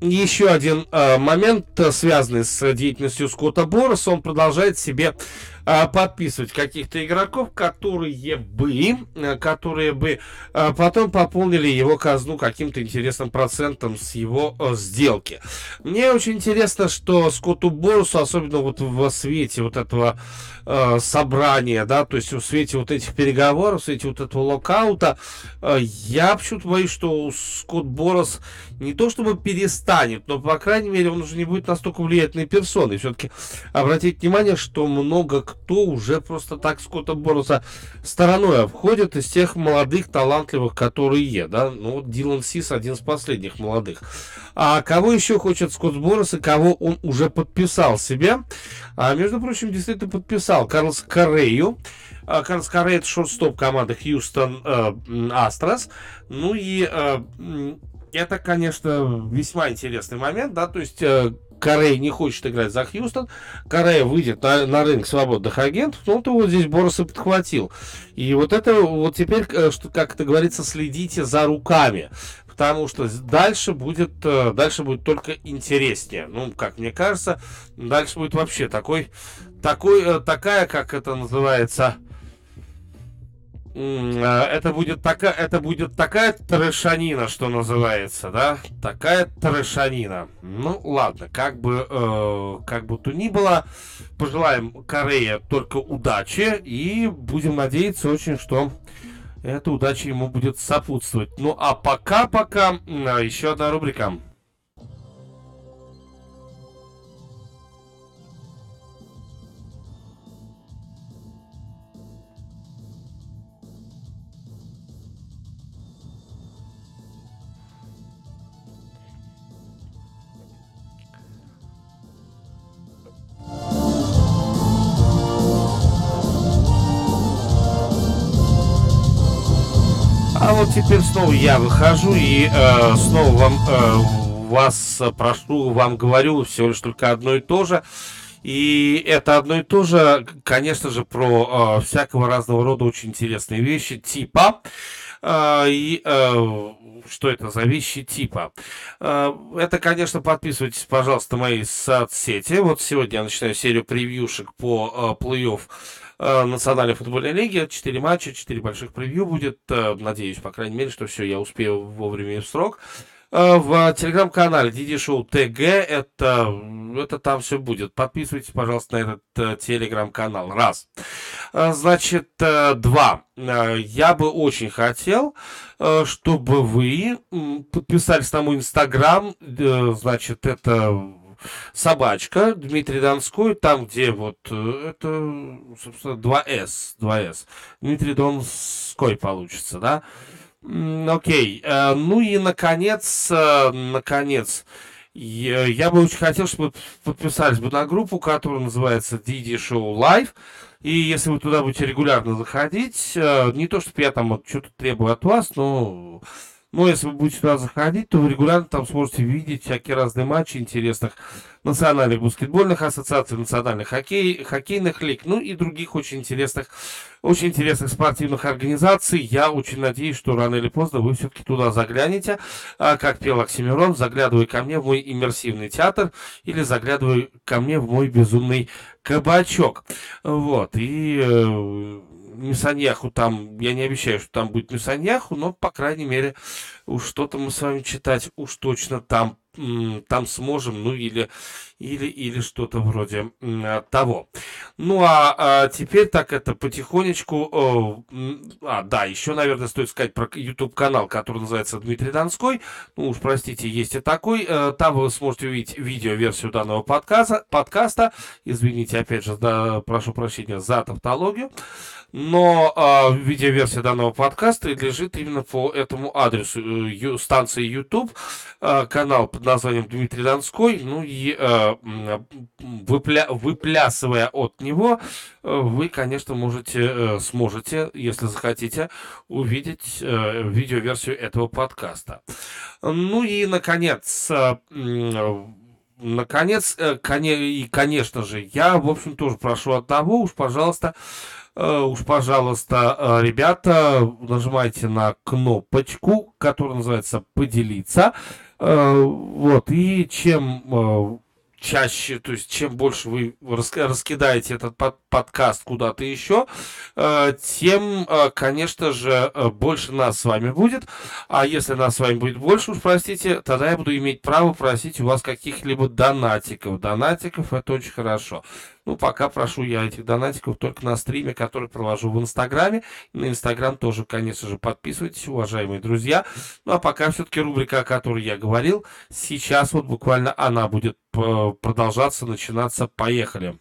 Еще один э, момент, связанный с деятельностью Скотта Борреса, он продолжает себе э, подписывать каких-то игроков, которые бы, э, которые бы э, потом пополнили его казну каким-то интересным процентом с его э, сделки. Мне очень интересно, что Скотту Борресу, особенно вот в свете вот этого э, собрания, да, то есть в свете вот этих переговоров, в свете вот этого локаута, э, я почему-то боюсь, что Скотт Боррес не то чтобы перестанет, но, по крайней мере, он уже не будет настолько влиятельной персоной. Все-таки обратите внимание, что много кто уже просто так Скотта Борреса стороной обходит из тех молодых, талантливых, которые, да, ну, вот Дилан Сис один из последних молодых. А кого еще хочет Скотт Боррес и кого он уже подписал себе? А, между прочим, действительно подписал Карлос Коррею. А, Карлос Коррея это шорт-стоп команды Хьюстон э, Астрос. Ну и э, это, конечно, весьма интересный момент, да, то есть э, Корей не хочет играть за Хьюстон, Корея выйдет на, на рынок свободных агентов, ну, то вот здесь Борос и подхватил. И вот это, вот теперь, что, как это говорится, следите за руками, потому что дальше будет, дальше будет только интереснее. Ну, как мне кажется, дальше будет вообще такой, такой, э, такая, как это называется, а, это будет такая, это будет такая трэшанина, что называется, да, такая трэшанина. Ну, ладно, как бы, э, как бы то ни было, пожелаем Корее только удачи и будем надеяться очень, что эта удача ему будет сопутствовать. Ну, а пока-пока еще одна рубрика. А вот теперь снова я выхожу и э, снова вам э, вас прошу, вам говорю всего лишь только одно и то же. И это одно и то же, конечно же, про э, всякого разного рода очень интересные вещи, типа э, и э, что это за вещи типа. Э, это, конечно, подписывайтесь, пожалуйста, мои соцсети. Вот сегодня я начинаю серию превьюшек по э, плей-офф Национальной футбольной лиги. Четыре матча, четыре больших превью будет. Э, надеюсь, по крайней мере, что все, я успею вовремя и в срок. Э, в телеграм-канале Диди Шоу ТГ, это, это там все будет. Подписывайтесь, пожалуйста, на этот телеграм-канал. Раз. Значит, два. Я бы очень хотел, чтобы вы подписались на мой инстаграм. Значит, это собачка Дмитрий Донской, там, где вот э, это, собственно, 2С, 2С. Дмитрий Донской получится, да? Окей. Э, ну и, наконец, э, наконец, я бы очень хотел, чтобы подписались бы на группу, которая называется Didi Show Live. И если вы туда будете регулярно заходить, не то, чтобы я там вот что-то требую от вас, но Но если вы будете туда заходить, то вы регулярно там сможете видеть всякие разные матчи интересных национальных баскетбольных ассоциаций, национальных хоккей, хоккейных лиг, ну и других очень интересных, очень интересных спортивных организаций. Я очень надеюсь, что рано или поздно вы все-таки туда заглянете. А, как пел Оксимирон, заглядывай ко мне в мой иммерсивный театр или заглядывай ко мне в мой безумный кабачок. Вот, и Мисаньяху там, я не обещаю, что там будет Мисаньяху, но, по крайней мере, уж что-то мы с вами читать уж точно там там сможем, ну или, или, или что-то вроде того. Ну а, а теперь так это потихонечку, а да, еще, наверное, стоит сказать про YouTube канал, который называется Дмитрий Донской. Ну уж простите, есть и такой. Э, там вы сможете увидеть видео-версию данного подкаста. подкаста. Извините, опять же, да, прошу прощения за тавтологию. Но э, видеоверсия данного подкаста лежит именно по этому адресу э, станции YouTube, э, канал под названием Дмитрий Донской. Ну и э, выпля выплясывая от него, э, вы, конечно, можете, э, сможете, если захотите, увидеть э, видеоверсию этого подкаста. Ну и, наконец, наконец, и, конечно же, я, в общем, тоже прошу одного, уж, пожалуйста, уж, пожалуйста, ребята, нажимайте на кнопочку, которая называется «Поделиться». Вот, и чем чаще, то есть чем больше вы раскидаете этот под, подкаст куда-то еще, тем, конечно же, больше нас с вами будет. А если нас с вами будет больше, уж простите, тогда я буду иметь право просить у вас каких-либо донатиков. Донатиков это очень хорошо. Ну, пока прошу я этих донатиков только на стриме, который провожу в Инстаграме. На Инстаграм тоже, конечно же, подписывайтесь, уважаемые друзья. Ну, а пока все-таки рубрика, о которой я говорил, сейчас вот буквально она будет э, продолжаться, начинаться. Поехали!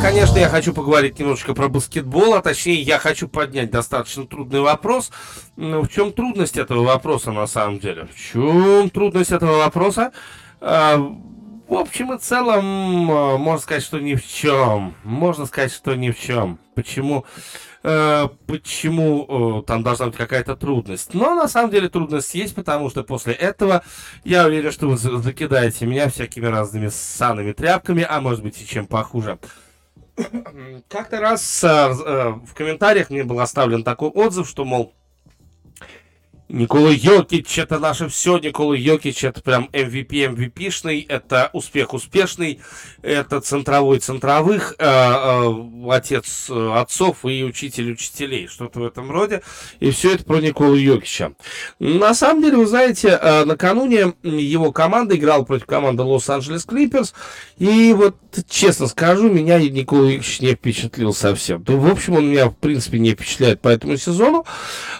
Конечно, я хочу поговорить немножечко про баскетбол, а точнее я хочу поднять достаточно трудный вопрос. В чем трудность этого вопроса на самом деле? В чем трудность этого вопроса? А, в общем и целом, а, можно сказать, что ни в чем. Можно сказать, что ни в чем. Почему? Э, почему там должна быть какая-то трудность. Но на самом деле трудность есть, потому что после этого я уверен, что вы закидаете меня всякими разными ссаными тряпками, а может быть и чем похуже. Как-то раз э, э, в комментариях мне был оставлен такой отзыв, что, мол, Никола Йокич это наше все, Никола Йокич это прям MVP MVP-шный, это успех успешный, это центровой центровых, э, э, отец э, отцов и учитель учителей, что-то в этом роде. И все это про Николу Йокича. На самом деле, вы знаете, э, накануне его команда играла против команды Лос-Анджелес Клиперс, и вот, честно скажу, меня Никола Йокич не впечатлил совсем. Да, в общем, он меня, в принципе, не впечатляет по этому сезону.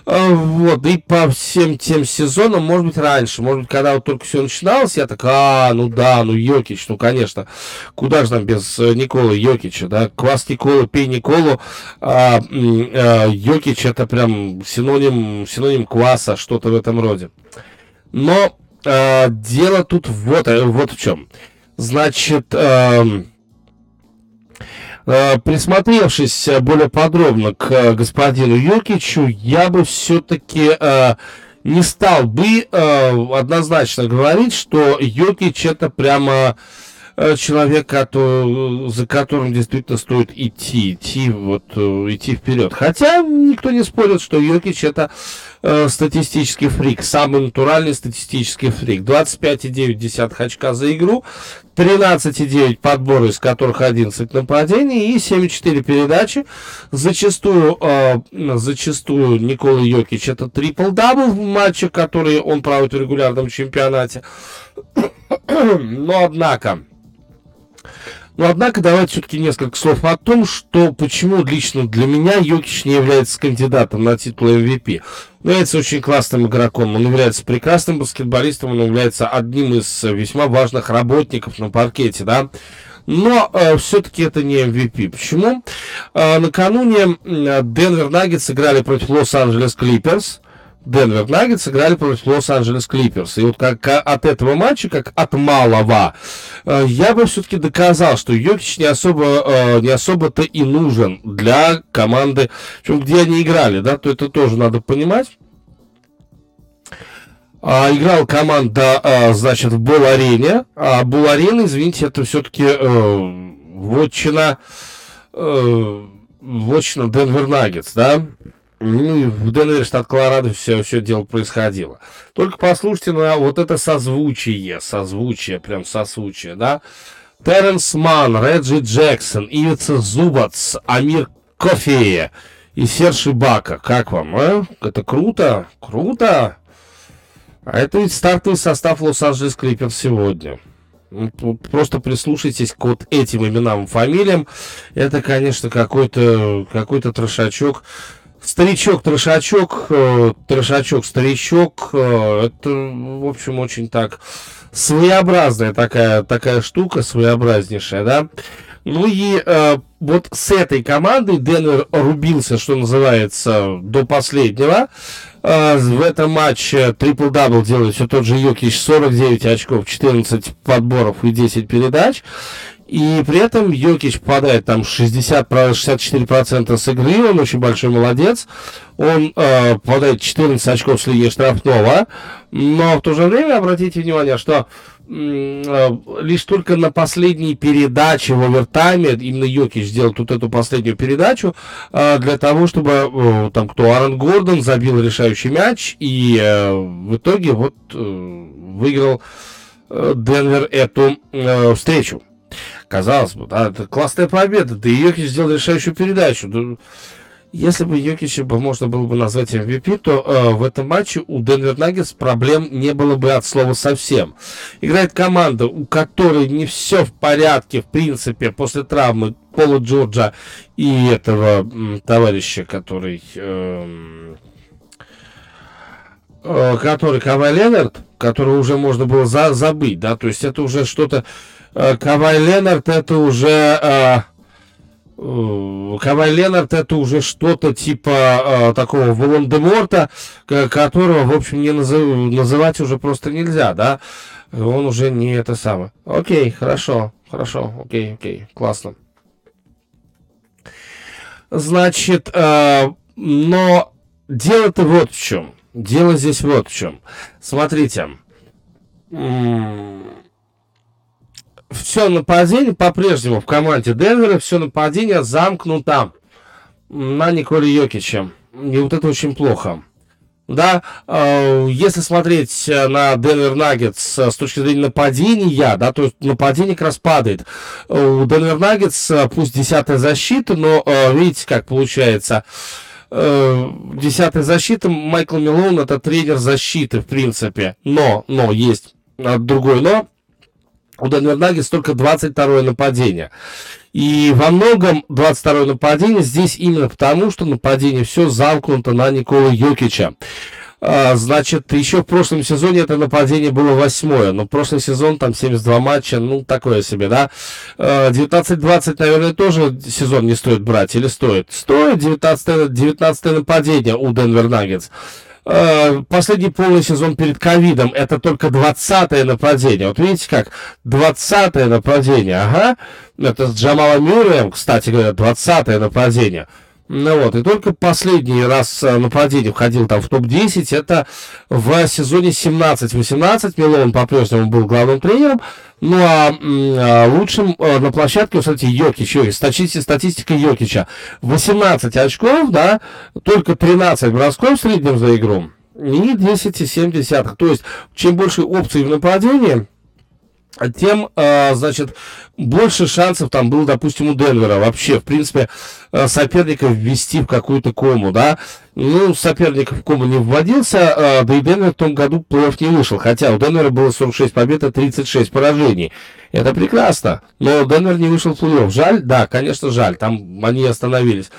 Э, вот, и по всем тем сезонам, может быть, раньше, может быть, когда вот только все начиналось, я так, а, ну да, ну Йокич, ну, конечно, куда же там без э, Николы Йокича, да, квас Никола, пей Николу, а, а, Йокич это прям синоним, синоним кваса, что-то в этом роде. Но а, дело тут вот, э, вот в чем. Значит, а, Присмотревшись более подробно к господину Йокичу, я бы все-таки не стал бы однозначно говорить, что Йокич это прямо человек, за которым действительно стоит идти, идти, вот, идти вперед. Хотя никто не спорит, что Йокич это э, статистический фрик, самый натуральный статистический фрик. 25,9 очка за игру, 13,9 подборы, из которых 11 нападений и 7,4 передачи. Зачастую, э, зачастую Никола Йокич это трипл-дабл в матчах, которые он проводит в регулярном чемпионате. Но, однако, но, однако, давайте все-таки несколько слов о том, что почему лично для меня Йокич не является кандидатом на титул MVP. Он является очень классным игроком, он является прекрасным баскетболистом, он является одним из весьма важных работников на паркете, да. Но э, все-таки это не MVP. Почему? Э, накануне Денвер Наггетс играли против Лос-Анджелес Клиперс. Денвер Наггетс играли против Лос-Анджелес Клиперс. И вот как от этого матча, как от малого, э, я бы все-таки доказал, что Йокич не особо, э, не особо-то и нужен для команды, причем где они играли, да, то это тоже надо понимать. А, играл команда, а, значит, в Бол-арене. А Бол-арена, извините, это все-таки э, вотчина, э, вотчина Денвер Наггетс, да? Ну, в Денвере, штат Колорадо, все, все дело происходило. Только послушайте на вот это созвучие, созвучие, прям созвучие, да? Теренс Ман, Реджи Джексон, Ивица Зубац, Амир Кофея и Серж Бака. Как вам, а? Это круто, круто. А это ведь стартовый состав Лос-Анджелес Клиперс сегодня. Ну, просто прислушайтесь к вот этим именам и фамилиям. Это, конечно, какой-то какой-то трошачок Старичок, трешачок, э, э, это, в общем, очень так своеобразная такая, такая штука, своеобразнейшая, да. Ну и э, вот с этой командой Денвер рубился, что называется, до последнего. Э, в этом матче трипл-дабл делает все тот же Йокич, 49 очков, 14 подборов и 10 передач. И при этом Йокич попадает там 60, 64% с игры, он очень большой молодец. Он э, попадает 14 очков с линии штрафного. Но в то же время обратите внимание, что э, лишь только на последней передаче в овертайме именно Йокич сделал тут эту последнюю передачу э, для того, чтобы э, там кто, Аарон Гордон забил решающий мяч и э, в итоге вот э, выиграл э, Денвер эту э, встречу. Казалось бы, да, это классная победа. Да и Йокич сделал решающую передачу. Да, если бы Йокича бы можно было бы назвать MVP, то э, в этом матче у Денвер Наггетс проблем не было бы от слова совсем. Играет команда, у которой не все в порядке, в принципе, после травмы Пола Джорджа и этого м, товарища, который... Э, э, который Кавай Ленард, которого уже можно было за, забыть, да, то есть это уже что-то Кавай Ленард это уже... Э, э, Кавай Ленард это уже что-то типа такого Волан-де-Морта, которого, в общем, не назыв... называть уже просто нельзя, да? Он уже не это самое. Окей, хорошо, хорошо, окей, окей, классно. Значит, но дело-то вот в чем. Дело здесь вот в чем. Смотрите все нападение по-прежнему в команде Денвера, все нападение замкнуто на Николе Йокиче. И вот это очень плохо. Да, э, если смотреть на Денвер Наггетс с точки зрения нападения, да, то есть нападение как раз падает. У Денвер Наггетс пусть десятая защита, но э, видите, как получается. Э, десятая защита, Майкл Милон это тренер защиты, в принципе. Но, но, есть другой но у Денвер Наггетс только 22 нападение. И во многом 22 нападение здесь именно потому, что нападение все замкнуто на Никола Йокича. А, значит, еще в прошлом сезоне это нападение было восьмое, но прошлый сезон там 72 матча, ну, такое себе, да. 19-20, а, наверное, тоже сезон не стоит брать, или стоит? Стоит 19, 19 нападение у Денвер Наггетс. Э, последний полный сезон перед ковидом, это только 20-е нападение. Вот видите как? 20-е нападение, ага. Это с Джамалом Мюрреем, кстати говоря, 20-е нападение. Ну вот, и только последний раз э, нападение входил там в топ-10, это в сезоне 17-18, Милон по-прежнему был главным тренером, ну а, а лучшим э, на площадке, кстати, Йокич, Йокич статистика, статистика Йокича, 18 очков, да, только 13 бросков в среднем за игру, и 10,7, то есть чем больше опций в нападении, тем, э, значит, больше шансов там было, допустим, у Денвера вообще, в принципе, э, соперника ввести в какую-то кому, да. Ну, соперник в кому не вводился, э, да и Денвер в том году плей не вышел, хотя у Денвера было 46 побед и 36 поражений. Это прекрасно, но Денвер не вышел в плей-офф. Жаль? Да, конечно, жаль, там они остановились.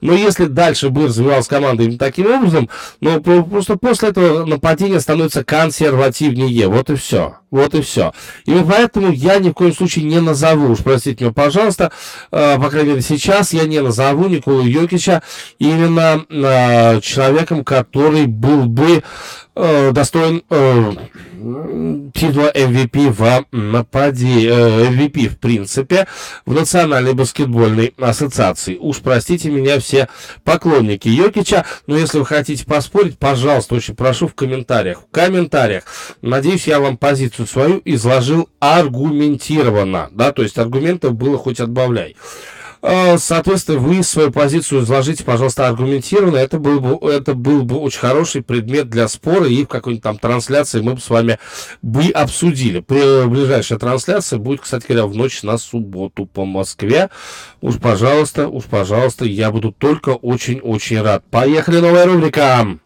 Но если дальше бы развивалась команда именно таким образом, ну, просто после этого нападение становится консервативнее. Вот и все. Вот и все. И поэтому я ни в коем случае не назову, уж простите меня, пожалуйста, э, по крайней мере сейчас я не назову Николу Йокича именно э, человеком, который был бы достоин э, титула MVP в нападе, э, MVP в принципе в Национальной баскетбольной ассоциации. Уж простите меня все поклонники Йокича, но если вы хотите поспорить, пожалуйста, очень прошу в комментариях. В комментариях. Надеюсь, я вам позицию свою изложил аргументированно, да, то есть аргументов было хоть отбавляй. А, соответственно, вы свою позицию изложите, пожалуйста, аргументированно. Это был бы, это был бы очень хороший предмет для спора, и в какой-нибудь там трансляции мы бы с вами бы обсудили. При, ближайшая трансляция будет, кстати говоря, в ночь на субботу по Москве. Уж, пожалуйста, уж, пожалуйста, я буду только очень-очень рад. Поехали, новая рубрика!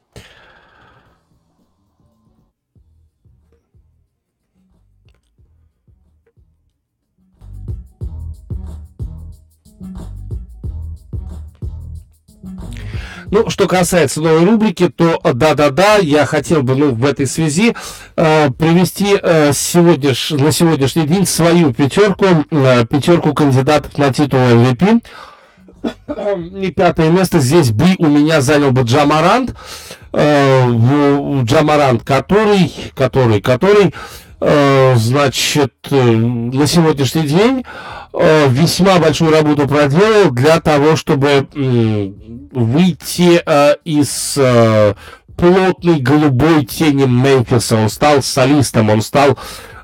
Ну, что касается новой рубрики, то да-да-да, я хотел бы ну, в этой связи э, привести э, сегодняш, на сегодняшний день свою пятерку, э, пятерку кандидатов на титул MVP. И пятое место здесь бы у меня занял бы Джамарант, э, Джамарант, который, который, который Э, значит, э, на сегодняшний день э, весьма большую работу проделал для того, чтобы выйти из плотной голубой тени Мемфиса. Он стал солистом, он стал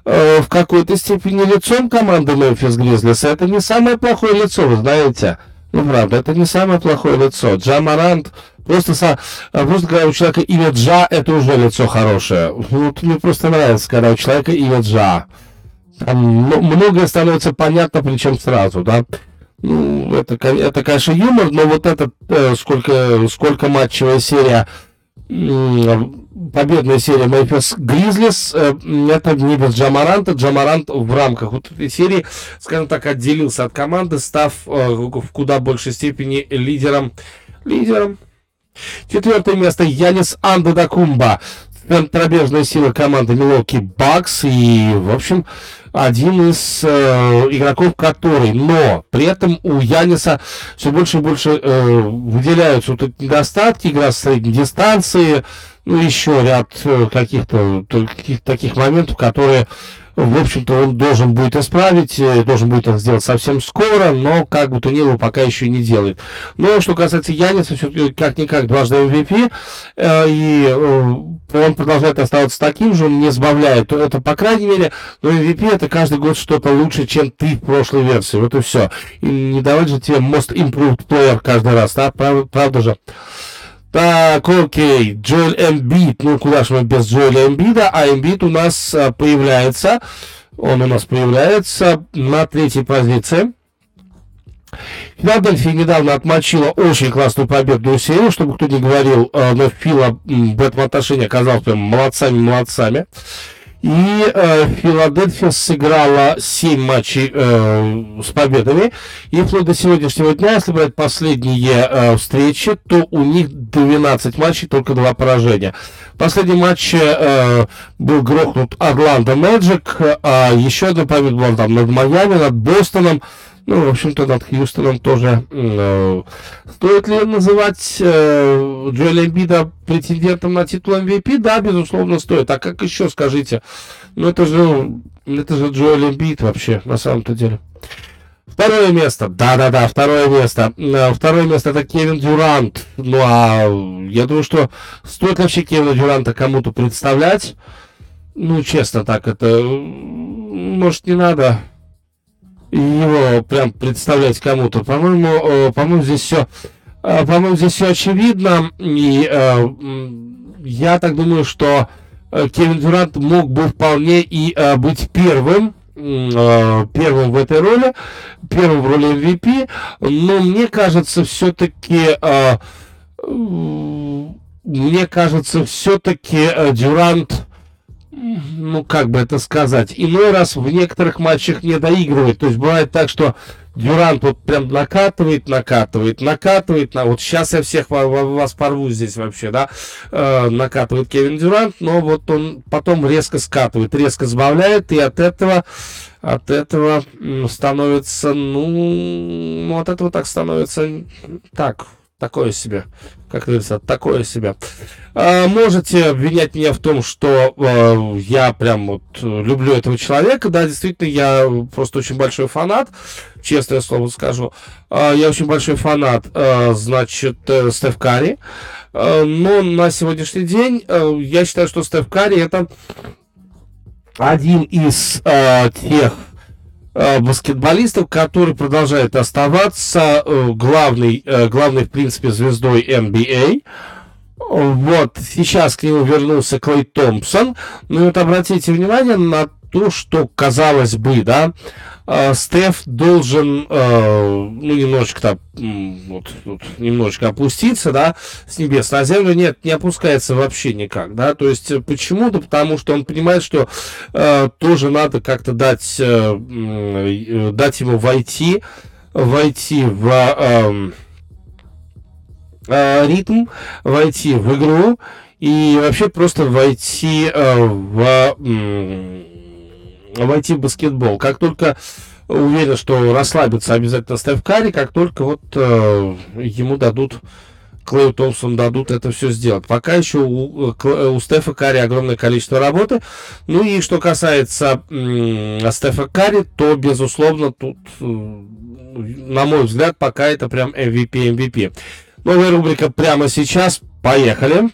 в какой-то степени лицом команды Мемфис Гризлис. Это не самое плохое лицо, вы знаете. Ну, правда, это не самое плохое лицо. Джамарант Просто, со, а, просто когда у человека имя Джа, это уже лицо хорошее. Вот мне просто нравится, когда у человека имя Джа. Там многое становится понятно, причем сразу, да. Ну, это, это, конечно, юмор, но вот это э, сколько, сколько матчевая серия, победная серия Мемфис Гризлис, э, это не без Джамаранта. Джамарант в рамках вот этой серии, скажем так, отделился от команды, став э, в куда большей степени лидером, лидером Четвертое место Янис Андедакумба. Центробежная сила команды Милоки Бакс. И, в общем, один из э, игроков, который, но при этом у Яниса все больше и больше э, выделяются вот эти недостатки, игра с средней дистанции, ну, еще ряд э, каких-то таких, таких моментов, которые в общем-то, он должен будет исправить, э, должен будет это сделать совсем скоро, но как бы то ни было, пока еще не делает. Но что касается Яниса, все-таки как-никак дважды MVP, э, и э, он продолжает оставаться таким же, он не сбавляет. Это, по крайней мере, но MVP это каждый год что-то лучше, чем ты в прошлой версии. Вот и все. И не давать же тебе most improved player каждый раз, да? Правда же? Так, окей, Джоэль Эмбит. Ну, куда же мы без Джоэля Эмбида? А Эмбит у нас а, появляется, он у нас появляется на третьей позиции. Филадельфия недавно отмочила очень классную победную серию, чтобы кто не говорил, а, но Фила в этом отношении оказался прям молодцами-молодцами. И э, Филадельфия сыграла 7 матчей э, с победами. И вплоть до сегодняшнего дня, если брать последние э, встречи, то у них 12 матчей, только 2 поражения. Последний матч э, был грохнут Орландо Мэджик, а еще одна победа была там над Майами, над Бостоном. Ну, в общем-то, над Хьюстоном тоже. Э, стоит ли называть э, Джоэля Эмбида претендентом на титул MVP? Да, безусловно, стоит. А как еще, скажите? Ну, это же, это же Джоэль Эмбид вообще, на самом-то деле. Второе место. Да-да-да, второе место. Э, второе место это Кевин Дюрант. Ну, а я думаю, что стоит вообще Кевина Дюранта кому-то представлять? Ну, честно так, это... Может, не надо его прям представлять кому-то. По-моему, э, по-моему, здесь все, э, по-моему, здесь все очевидно. И э, я так думаю, что Кевин Дюрант мог бы вполне и быть первым, первым в этой роли, первым в роли MVP, но мне кажется, все-таки мне кажется, все-таки Дюрант ну, как бы это сказать, иной раз в некоторых матчах не доигрывает. То есть бывает так, что Дюрант вот прям накатывает, накатывает, накатывает. На... Вот сейчас я всех вас порву здесь вообще, да. Э, накатывает Кевин Дюрант, но вот он потом резко скатывает, резко сбавляет, и от этого от этого становится, ну, от этого так становится так, такое себе, как говорится, такое себе. А, можете обвинять меня в том, что а, я прям вот люблю этого человека. Да, действительно, я просто очень большой фанат, честное слово скажу. А, я очень большой фанат, а, значит, э, Стеф Карри. Но на сегодняшний день а, я считаю, что Стеф Карри это один из тех Э, баскетболистов, который продолжает оставаться э, главной, э, главной, в принципе, звездой NBA. Вот, сейчас к нему вернулся Клей Томпсон. Ну и вот обратите внимание на то, что, казалось бы, да, э, Стеф должен, э, ну, немножечко там, вот, вот, немножечко опуститься, да, с небес на землю. Нет, не опускается вообще никак, да. То есть, э, почему? Да потому что он понимает, что э, тоже надо как-то дать, э, э, дать ему войти, войти в... Э, э, ритм, войти в игру и вообще просто войти э, в войти в баскетбол. Как только уверен, что расслабится обязательно Стеф Карри, как только вот э, ему дадут Клею Томпсон дадут это все сделать. Пока еще у, у Стефа Карри огромное количество работы. Ну и что касается м- Стефа Карри, то, безусловно, тут, э, на мой взгляд, пока это прям MVP, MVP. Новая рубрика прямо сейчас. Поехали.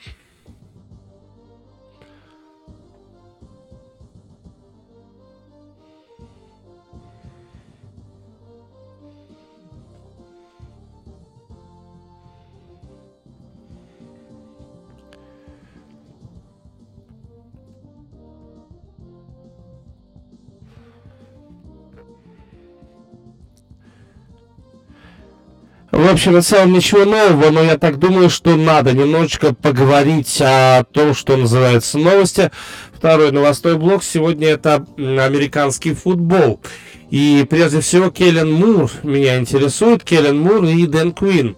В общем, на целом ничего нового, но я так думаю, что надо немножечко поговорить о том, что называется новости. Второй новостной блок сегодня это американский футбол. И прежде всего Келлен Мур меня интересует, Келлен Мур и Дэн Куин.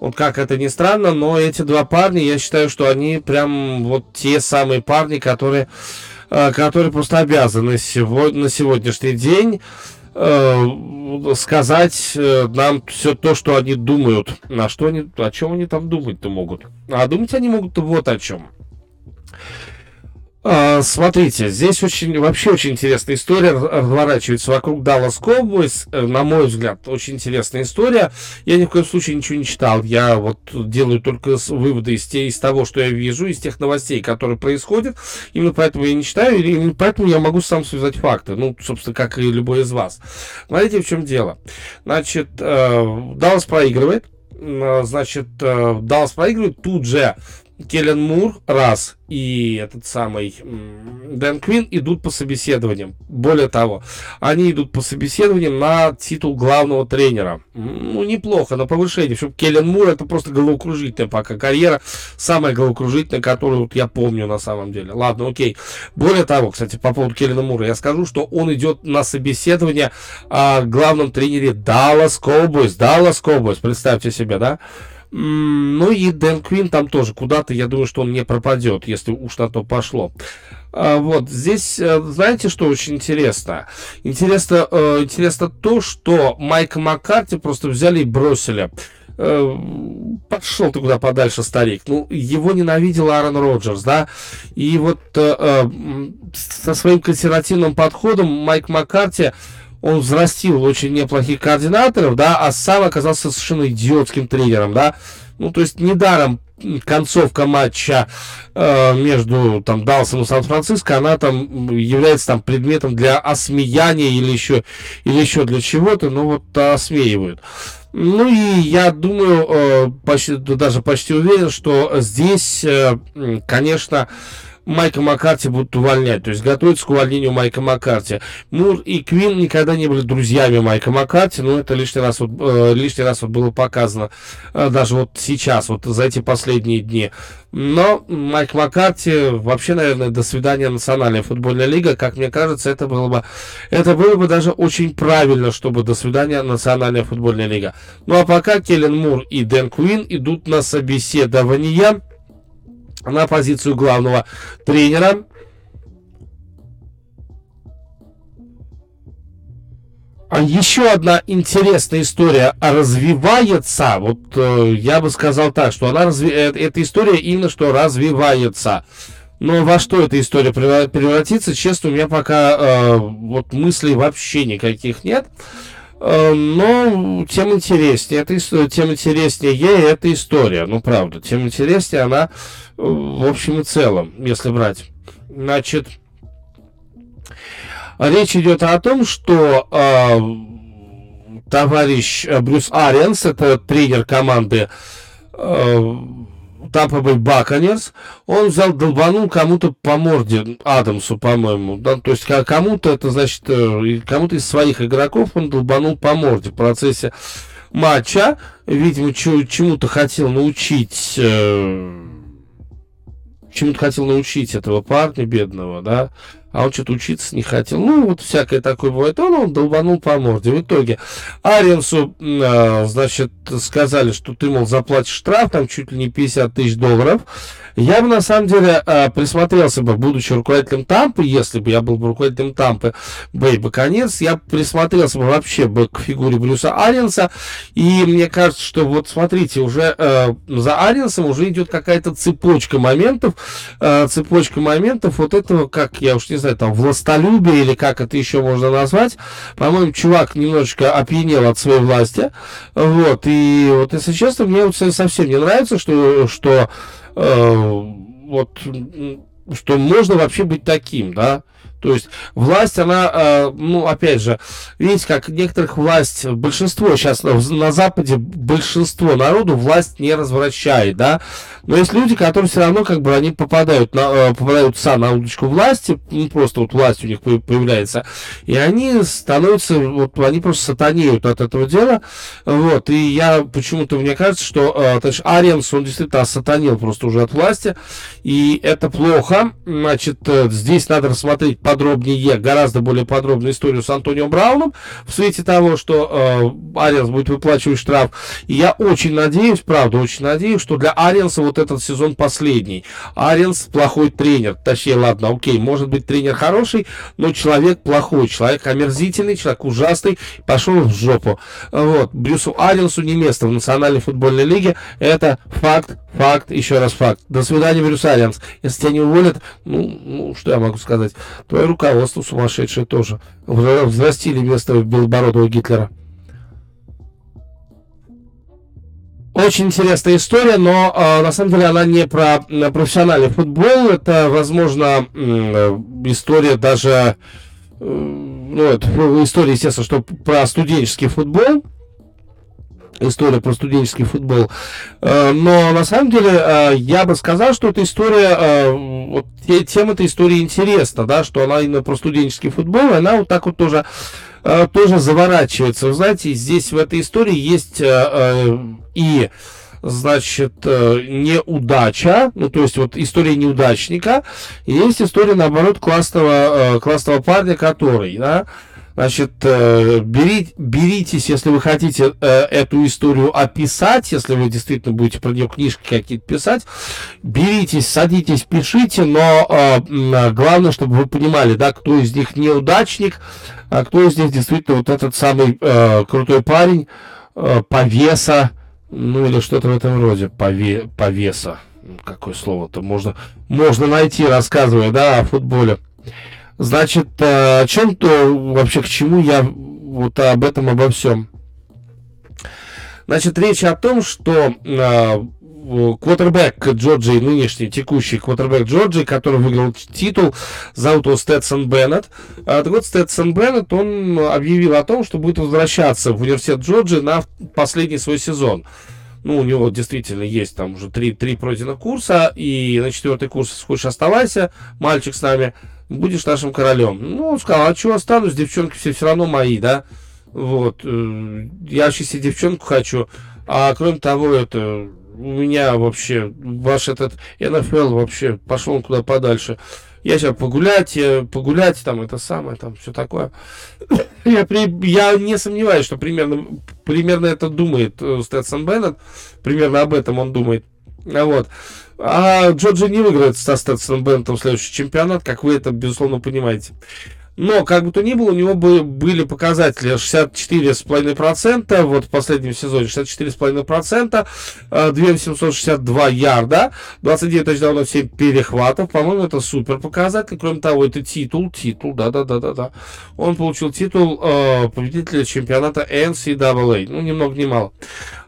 Вот как это ни странно, но эти два парня, я считаю, что они прям вот те самые парни, которые, э, которые просто обязаны сегодня, на сегодняшний день сказать э, нам все то, что они думают. На что они, о чем они там думать-то могут? А думать они могут вот о чем. А, смотрите, здесь очень, вообще очень интересная история разворачивается вокруг Dallas Cowboys. Э, на мой взгляд, очень интересная история. Я ни в коем случае ничего не читал. Я вот делаю только выводы из, из того, что я вижу, из тех новостей, которые происходят. Именно поэтому я не читаю, и именно поэтому я могу сам связать факты. Ну, собственно, как и любой из вас. Смотрите, в чем дело. Значит, Даллас э, проигрывает. Э, значит, Даллас проигрывает. Тут же Келлен Мур, раз, и этот самый Дэн Квин идут по собеседованиям. Более того, они идут по собеседованиям на титул главного тренера. Ну, неплохо, на повышение. Чтобы Келлен Мур это просто головокружительная пока карьера. Самая головокружительная, которую вот я помню на самом деле. Ладно, окей. Более того, кстати, по поводу Келлена Мура, я скажу, что он идет на собеседование о главном тренере Dallas Cowboys. Dallas Cowboys, представьте себе, да? Ну и Дэн Квин там тоже куда-то, я думаю, что он не пропадет, если уж на то пошло. А, вот здесь, э, знаете, что очень интересно? Интересно, э, интересно то, что Майка Маккарти просто взяли и бросили. Э, пошел ты куда подальше, старик. Ну, его ненавидел Аарон Роджерс, да. И вот со своим консервативным подходом Майк Маккарти он взрастил очень неплохих координаторов, да, а сам оказался совершенно идиотским тренером, да. Ну, то есть недаром концовка матча э, между там Далсом и Сан-Франциско, она там является там предметом для осмеяния или еще, или еще для чего-то, но вот осмеивают. Ну и я думаю, э, почти, даже почти уверен, что здесь, э, конечно, Майка Маккарти будут увольнять, то есть готовится к увольнению Майка Маккарти. Мур и Квин никогда не были друзьями Майка Маккарти, но это лишний раз вот, э, лишний раз вот было показано э, даже вот сейчас, вот за эти последние дни. Но Майк Маккарти, вообще, наверное, до свидания Национальная футбольная лига, как мне кажется, это было бы, это было бы даже очень правильно, чтобы до свидания Национальная футбольная лига. Ну а пока Келлен Мур и Дэн Куин идут на собеседование на позицию главного тренера. А еще одна интересная история развивается. Вот э, я бы сказал так, что она разви... Э, эта история именно что развивается. Но во что эта история превратится, честно, у меня пока э, вот мыслей вообще никаких нет. Э, но тем интереснее, это, тем интереснее ей эта история. Ну, правда, тем интереснее она в общем и целом, если брать. Значит, речь идет о том, что э, товарищ Брюс Ариенс, это тренер команды э, Тампа Бэй Баконерс, он взял, долбанул кому-то по морде, Адамсу, по-моему, да, то есть кому-то, это значит, э, кому-то из своих игроков он долбанул по морде. В процессе матча, видимо, чему-то хотел научить э, чему-то хотел научить этого парня бедного, да, а он что-то учиться не хотел. Ну, вот всякое такое бывает. Он, он долбанул по морде. В итоге Ариенсу, э, значит, сказали, что ты, мол, заплатишь штраф, там чуть ли не 50 тысяч долларов. Я бы, на самом деле, э, присмотрелся бы, будучи руководителем Тампы, если бы я был бы руководителем Тампы, Бэй конец, я присмотрелся бы вообще бы к фигуре Брюса Ариенса. И мне кажется, что вот смотрите, уже э, за Ариенсом уже идет какая-то цепочка моментов, э, цепочка моментов вот этого, как я уж не знаю, там, властолюбие или как это еще можно назвать. По-моему, чувак немножечко опьянел от своей власти. Вот, и вот, если честно, мне вот совсем не нравится, что, что вот, что можно вообще быть таким, да. То есть власть, она, э, ну, опять же, видите, как некоторых власть, большинство сейчас на Западе, большинство народу власть не развращает, да. Но есть люди, которые все равно, как бы, они попадают на, э, попадаются на удочку власти, ну, просто вот власть у них появляется, и они становятся, вот, они просто сатанеют от этого дела, вот, и я почему-то, мне кажется, что, э, то есть Ариенс, он действительно сатанил просто уже от власти, и это плохо, значит, здесь надо рассмотреть подробнее, гораздо более подробную историю с Антонио Брауном в свете того, что э, Ариенс будет выплачивать штраф. И я очень надеюсь, правда, очень надеюсь, что для Ариенса вот этот сезон последний. Ариенс плохой тренер. Точнее, ладно, окей, может быть тренер хороший, но человек плохой, человек омерзительный, человек ужасный, пошел в жопу. Вот, Брюсу Ариенсу не место в Национальной футбольной лиге. Это факт, факт, еще раз факт. До свидания, Брюс Ариенс. Если тебя не уволят, ну, ну что я могу сказать? Твое руководство сумасшедшее тоже. Взрастили вместо белобородого Гитлера. Очень интересная история, но э, на самом деле она не про профессиональный футбол. Это, возможно, э, история даже... Э, ну, это история, естественно, что про студенческий футбол история про студенческий футбол. Э, но на самом деле э, я бы сказал, что эта история, э, вот тема этой истории интересна, да, что она именно про студенческий футбол, она вот так вот тоже тоже заворачивается. Вы знаете, здесь в этой истории есть и значит, неудача, ну, то есть вот история неудачника, и есть история, наоборот, классного, классного парня, который, да, Значит, э, бери, беритесь, если вы хотите э, эту историю описать, если вы действительно будете про нее книжки какие-то писать, беритесь, садитесь, пишите, но э, главное, чтобы вы понимали, да, кто из них неудачник, а кто из них действительно вот этот самый крутой парень, повеса, ну или что-то в этом роде, пове, повеса. Какое слово-то можно, можно найти, рассказывая, да, о футболе. Значит, э, о чем-то вообще к чему я вот об этом обо всем. Значит, речь о том, что э, квотербек Джорджии, нынешний текущий квотербек Джорджии, который выиграл титул, зовут его Сtetson Беннет. А, так вот, Сtetson Беннет, он объявил о том, что будет возвращаться в университет Джорджии на последний свой сезон. ну, у него действительно есть там уже три, три пройденных курса, и на четвертый курс, хочешь, оставайся, мальчик с нами, будешь нашим королем. Ну, он сказал, а что останусь, девчонки все все равно мои, да, вот, э, я вообще себе девчонку хочу, а кроме того, это, у меня вообще, ваш этот НФЛ вообще пошел куда подальше. Я сейчас погулять, погулять, там, это самое, там, все такое. я, при, я не сомневаюсь, что примерно, примерно это думает э, Стэтсон Беннет, примерно об этом он думает. Вот. А Джорджи не выиграет со Стэтсоном Беннетом следующий чемпионат, как вы это, безусловно, понимаете. Но, как бы то ни было, у него были показатели 64,5%, вот в последнем сезоне 64,5%, 2762 ярда, 29 тачдаунов, 7 перехватов. По-моему, это супер показатель. Кроме того, это титул, титул, да-да-да-да-да. Он получил титул э, победителя чемпионата NCAA. Ну, ни много ни мало.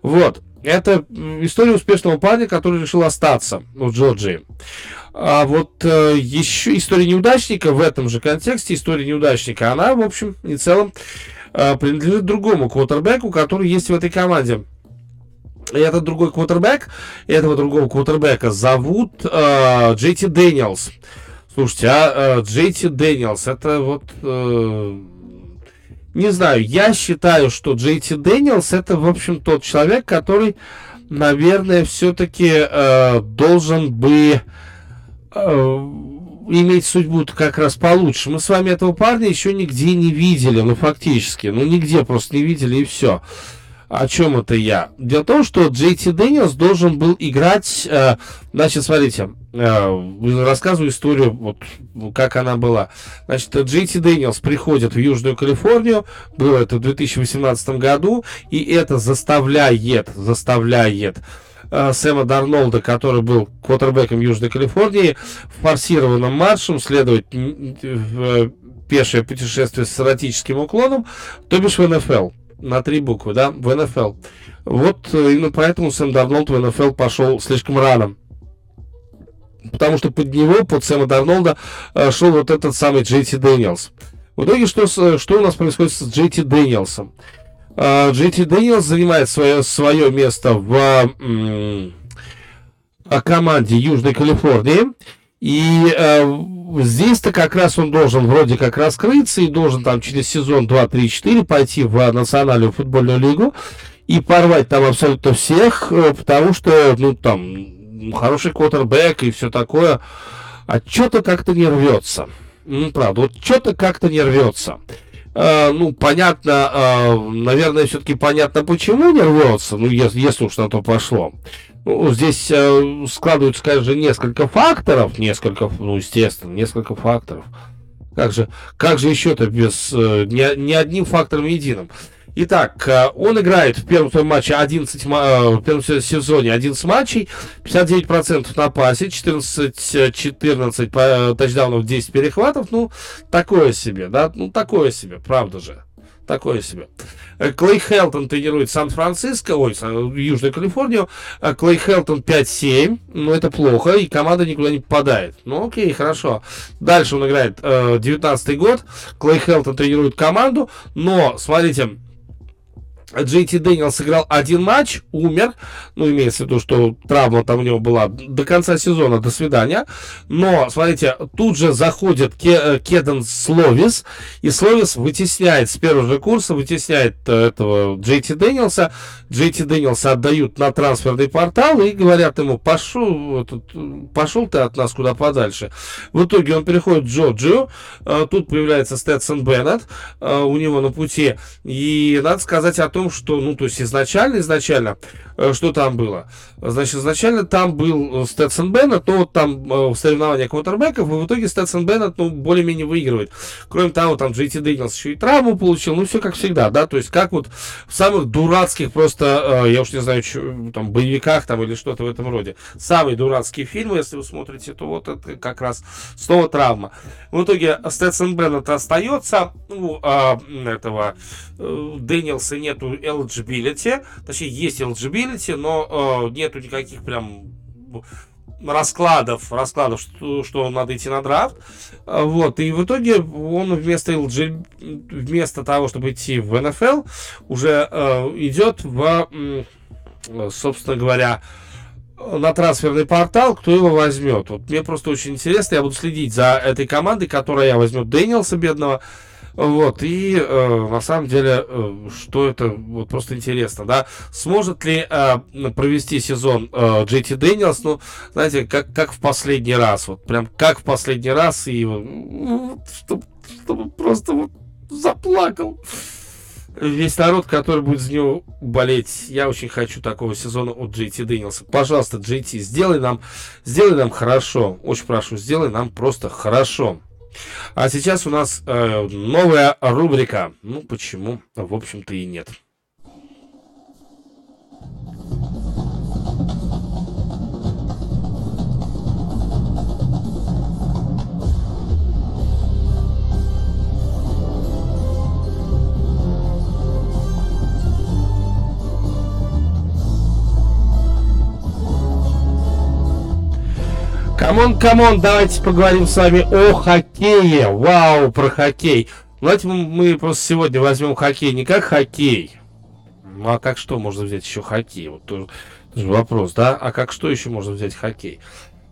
Вот. Это история успешного парня, который решил остаться в Джорджии. А вот э, еще история неудачника в этом же контексте, история неудачника, она, в общем и целом, э, принадлежит другому квотербеку, который есть в этой команде. И этот другой квотербек, этого другого квотербека зовут э, Джей Ти Дэниелс. Слушайте, а э, Джей Ти Дэниелс, это вот... Э, не знаю, я считаю, что Джей Ти Дэниелс это, в общем, тот человек, который, наверное, все-таки э, должен бы Э, иметь судьбу как раз получше. Мы с вами этого парня еще нигде не видели, ну фактически, ну нигде просто не видели и все. О чем это я? Дело в том, что Джей Ти Дэниелс должен был играть, э, значит, смотрите, э, рассказываю историю, вот как она была. Значит, Джей Ти Дэниелс приходит в Южную Калифорнию, было это в 2018 году, и это заставляет, заставляет э, Сэма Дарнолда, который был квотербеком Южной Калифорнии, форсированным маршем следовать в э, пешее путешествие с эротическим уклоном, то бишь в НФЛ. На три буквы, да, в НФЛ. Вот э, именно поэтому Сэм Дарнолд в НФЛ пошел слишком рано. Потому что под него, под Сэма Дарнолда, э, шел вот этот самый Джей Ти Дэниелс. В итоге, что, что у нас происходит с Джей Ти Дэниелсом? Джей Ти Дэниелс занимает свое, свое место в команде Южной Калифорнии. И э, здесь-то как раз он должен вроде как раскрыться и должен там через сезон 2, 3, 4 пойти в национальную футбольную лигу и порвать там абсолютно всех, э, потому что, ну, там, хороший квотербек и все такое. А что-то как-то не рвется. Ну, правда, вот что-то как-то не рвется. Э, ну, понятно, э, наверное, все-таки понятно, почему не рвется, ну, если, если уж на то пошло. Ну, здесь э, складываются, конечно, несколько факторов, несколько, ну, естественно, несколько факторов. Как же, как же еще-то без, ни, ни одним фактором единым. Итак, э, он играет в первом своем матче 11, э, в первом сезоне 11 матчей, 59% на пасе, 14-14 э, тачдаунов, 10 перехватов. Ну, такое себе, да, ну, такое себе, правда же. Такое себе. Клей Хелтон тренирует Сан-Франциско, ой, Южную Калифорнию. Клей Хелтон 5-7, ну это плохо, и команда никуда не попадает. Ну окей, хорошо. Дальше он играет э, 19 год. Клей Хелтон тренирует команду, но, смотрите, Джей Ти Дэниелс сыграл один матч, умер, ну, имеется в виду, что травма там у него была до конца сезона, до свидания, но, смотрите, тут же заходит Ке, Кеден Словис, и Словис вытесняет с первого же курса, вытесняет э, этого Джей Ти Дэниелса, Джей Ти Дэниелса отдают на трансферный портал и говорят ему, пошел, пошел ты от нас куда подальше. В итоге он переходит в Джорджию, э, тут появляется Стэтсон Беннет э, у него на пути, и надо сказать о том, том, что, ну, то есть изначально, изначально, э, что там было? Значит, изначально там был Стэтсон Беннет, но вот там э, в соревнованиях квотербеков, и в итоге Стэтсон Беннет, ну, более-менее выигрывает. Кроме того, там Джей Ти Дэниелс еще и травму получил, ну, все как всегда, да, то есть как вот в самых дурацких просто, э, я уж не знаю, там, боевиках там или что-то в этом роде. Самые дурацкие фильмы, если вы смотрите, то вот это как раз снова травма. В итоге Стэтсон Беннет остается, ну, а, этого Дэниелса нету eligibility, точнее есть eligibility, но э, нету никаких прям раскладов, раскладов, что, что надо идти на драфт. А, вот, и в итоге он вместо LG, вместо того, чтобы идти в НФЛ, уже э, идет в собственно говоря, на трансферный портал, кто его возьмет. Вот мне просто очень интересно, я буду следить за этой командой, которая возьмет Дэниелса бедного, вот, и э, на самом деле, э, что это, вот просто интересно, да, сможет ли э, провести сезон э, JT Дэниелс, ну, знаете, как, как в последний раз, вот прям как в последний раз, и вот, чтобы, чтобы просто вот заплакал весь народ, который будет за него болеть. Я очень хочу такого сезона от JT Дэниелса. Пожалуйста, JT, сделай нам, сделай нам хорошо. Очень прошу, сделай нам просто хорошо. А сейчас у нас э, новая рубрика. Ну, почему? В общем-то и нет. Come on, come on, давайте поговорим с вами о хоккее. Вау, про хоккей. Давайте мы просто сегодня возьмем хоккей не как хоккей. Ну а как что можно взять еще хоккей? Вот тоже вопрос, да? А как что еще можно взять хоккей?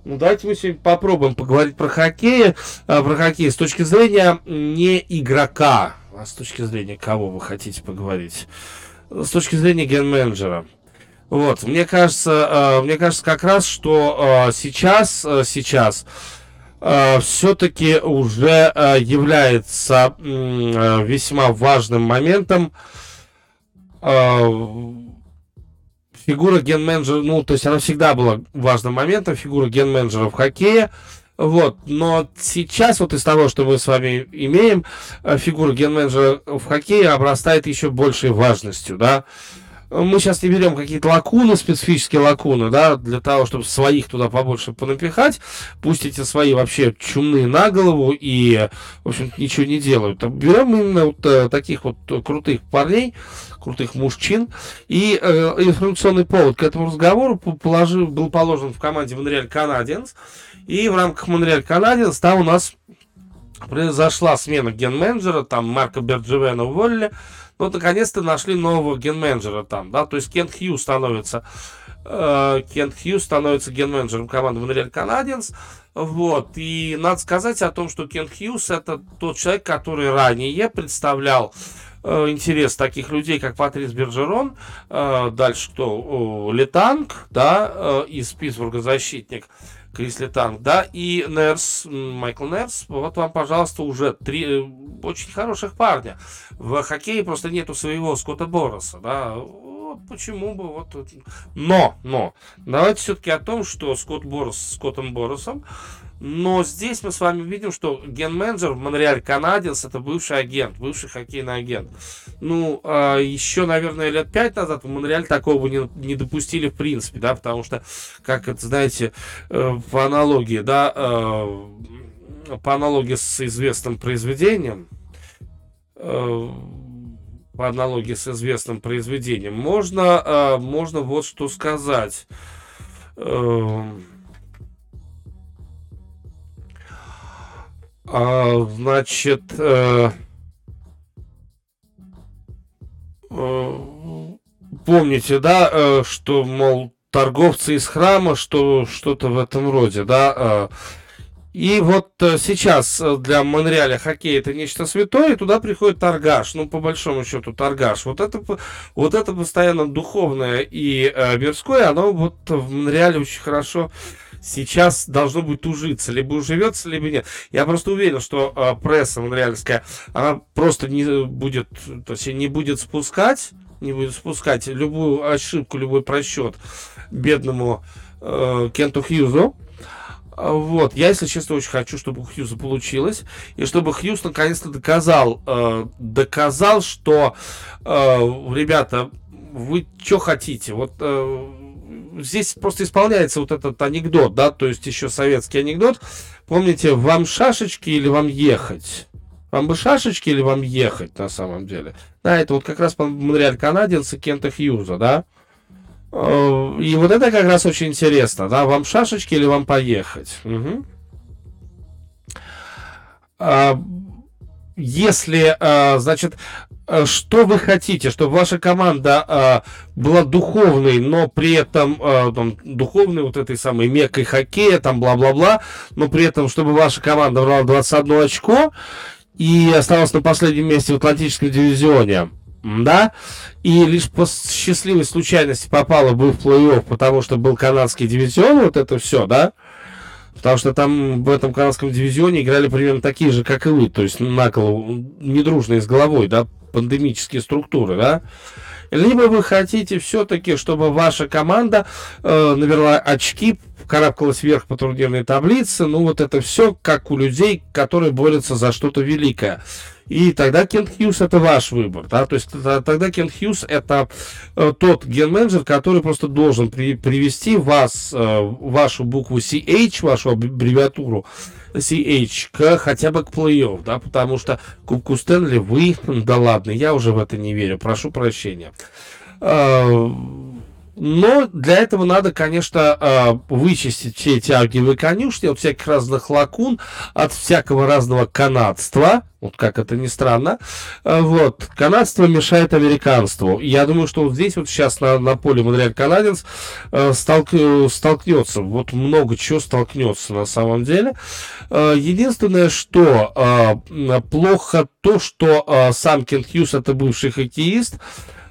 Ну, давайте мы сегодня попробуем поговорить про хоккей, а, про хоккей с точки зрения не игрока, а с точки зрения кого вы хотите поговорить. С точки зрения ген-менеджера. Вот, мне кажется, э, мне кажется как раз, что э, сейчас, э, сейчас все-таки уже является весьма важным моментом фигура ген-менеджера, ну, то есть она всегда была важным моментом, фигура ген-менеджера в хоккее, вот, но сейчас вот из того, что мы с вами имеем, фигура ген-менеджера в хоккее обрастает еще большей важностью, да, мы сейчас не берем какие-то лакуны, специфические лакуны, да, для того, чтобы своих туда побольше понапихать. Пусть эти свои вообще чумные на голову и, в общем ничего не делают. Берем именно вот э, таких вот крутых парней, крутых мужчин. И э, информационный повод к этому разговору положил, был положен в команде Монреаль Канадиенс. И в рамках Монреаль Канадиенс там у нас произошла смена ген-менеджера, там Марка Берджевена уволили, ну, наконец-то нашли нового ген-менеджера там, да, то есть Кент Хью становится, э, Кент Хью становится ген-менеджером команды Монреаль Канадиенс, вот, и надо сказать о том, что Кент Хьюз это тот человек, который ранее представлял э, интерес таких людей, как Патрис Бержерон, э, дальше кто, Летанг, да, э, из Питтсбурга защитник, Крисли Танк, да, и Нерс, Майкл Нерс, вот вам, пожалуйста, уже три э, очень хороших парня. В хоккее просто нету своего Скотта Бороса, да, вот почему бы вот... Но, но, давайте все-таки о том, что Скотт Борос с Скоттом Боросом но здесь мы с вами видим, что ген-менеджер в Монреаль Канадец это бывший агент, бывший хоккейный агент. Ну, а еще, наверное, лет пять назад в Монреаль такого бы не, не допустили в принципе, да, потому что, как это, знаете, э, по аналогии, да, э, по аналогии с известным произведением, э, по аналогии с известным произведением, можно, можно вот что сказать. А, значит, э, э, помните, да, э, что, мол, торговцы из храма, что что-то в этом роде, да. Э, и вот э, сейчас для Монреаля хоккей это нечто святое, и туда приходит торгаш, ну, по большому счету, торгаш. Вот это, вот это постоянно духовное и э, мирское, оно вот в Монреале очень хорошо сейчас должно будет ужиться. Либо уживется, либо нет. Я просто уверен, что э, пресса монреальская, она просто не будет, то есть не будет спускать, не будет спускать любую ошибку, любой просчет бедному э, Кенту Хьюзу. Вот, я, если честно, очень хочу, чтобы у Хьюза получилось, и чтобы Хьюз наконец-то доказал, э, доказал, что, э, ребята, вы что хотите, вот э, здесь просто исполняется вот этот анекдот, да, то есть еще советский анекдот. Помните, вам шашечки или вам ехать? Вам бы шашечки или вам ехать на самом деле? Да, это вот как раз Монреаль канадец Кента Хьюза, да? Э, и вот это как раз очень интересно, да? Вам шашечки или вам поехать? Угу. Если, э, значит, э, что вы хотите, чтобы ваша команда э, была духовной, но при этом там, духовной вот этой самой мекой хоккея, там бла-бла-бла, но при этом, чтобы ваша команда брала 21 очко и осталась на последнем месте в Атлантическом дивизионе, да, и лишь по счастливой случайности попала бы в плей-офф, потому что был канадский дивизион, вот это все, да, Потому что там в этом канадском дивизионе играли примерно такие же, как и вы. То есть наколо, недружные с головой, да, пандемические структуры, да. Либо вы хотите все-таки, чтобы ваша команда э, набрала очки, карабкалась вверх по турнирной таблице. Ну, вот это все как у людей, которые борются за что-то великое. И тогда Кент Хьюз это ваш выбор. Да? То есть тогда Кент Хьюз это э, тот ген-менеджер, который просто должен при, привести вас, э, вашу букву CH, вашу аббревиатуру CH, к, хотя бы к плей-офф, да, потому что Кубку Стэнли вы, да ладно, я уже в это не верю, прошу прощения. Но для этого надо, конечно, а, вычистить все эти аргиевые конюшни от всяких разных лакун, от всякого разного канадства, вот как это ни странно. А, вот. Канадство мешает американству. Я думаю, что вот здесь вот сейчас на, на поле Монреаль Канаденс а, столк, столкнется. Вот много чего столкнется на самом деле. Единственное, что плохо то, что сам Кен Хьюз это бывший хоккеист,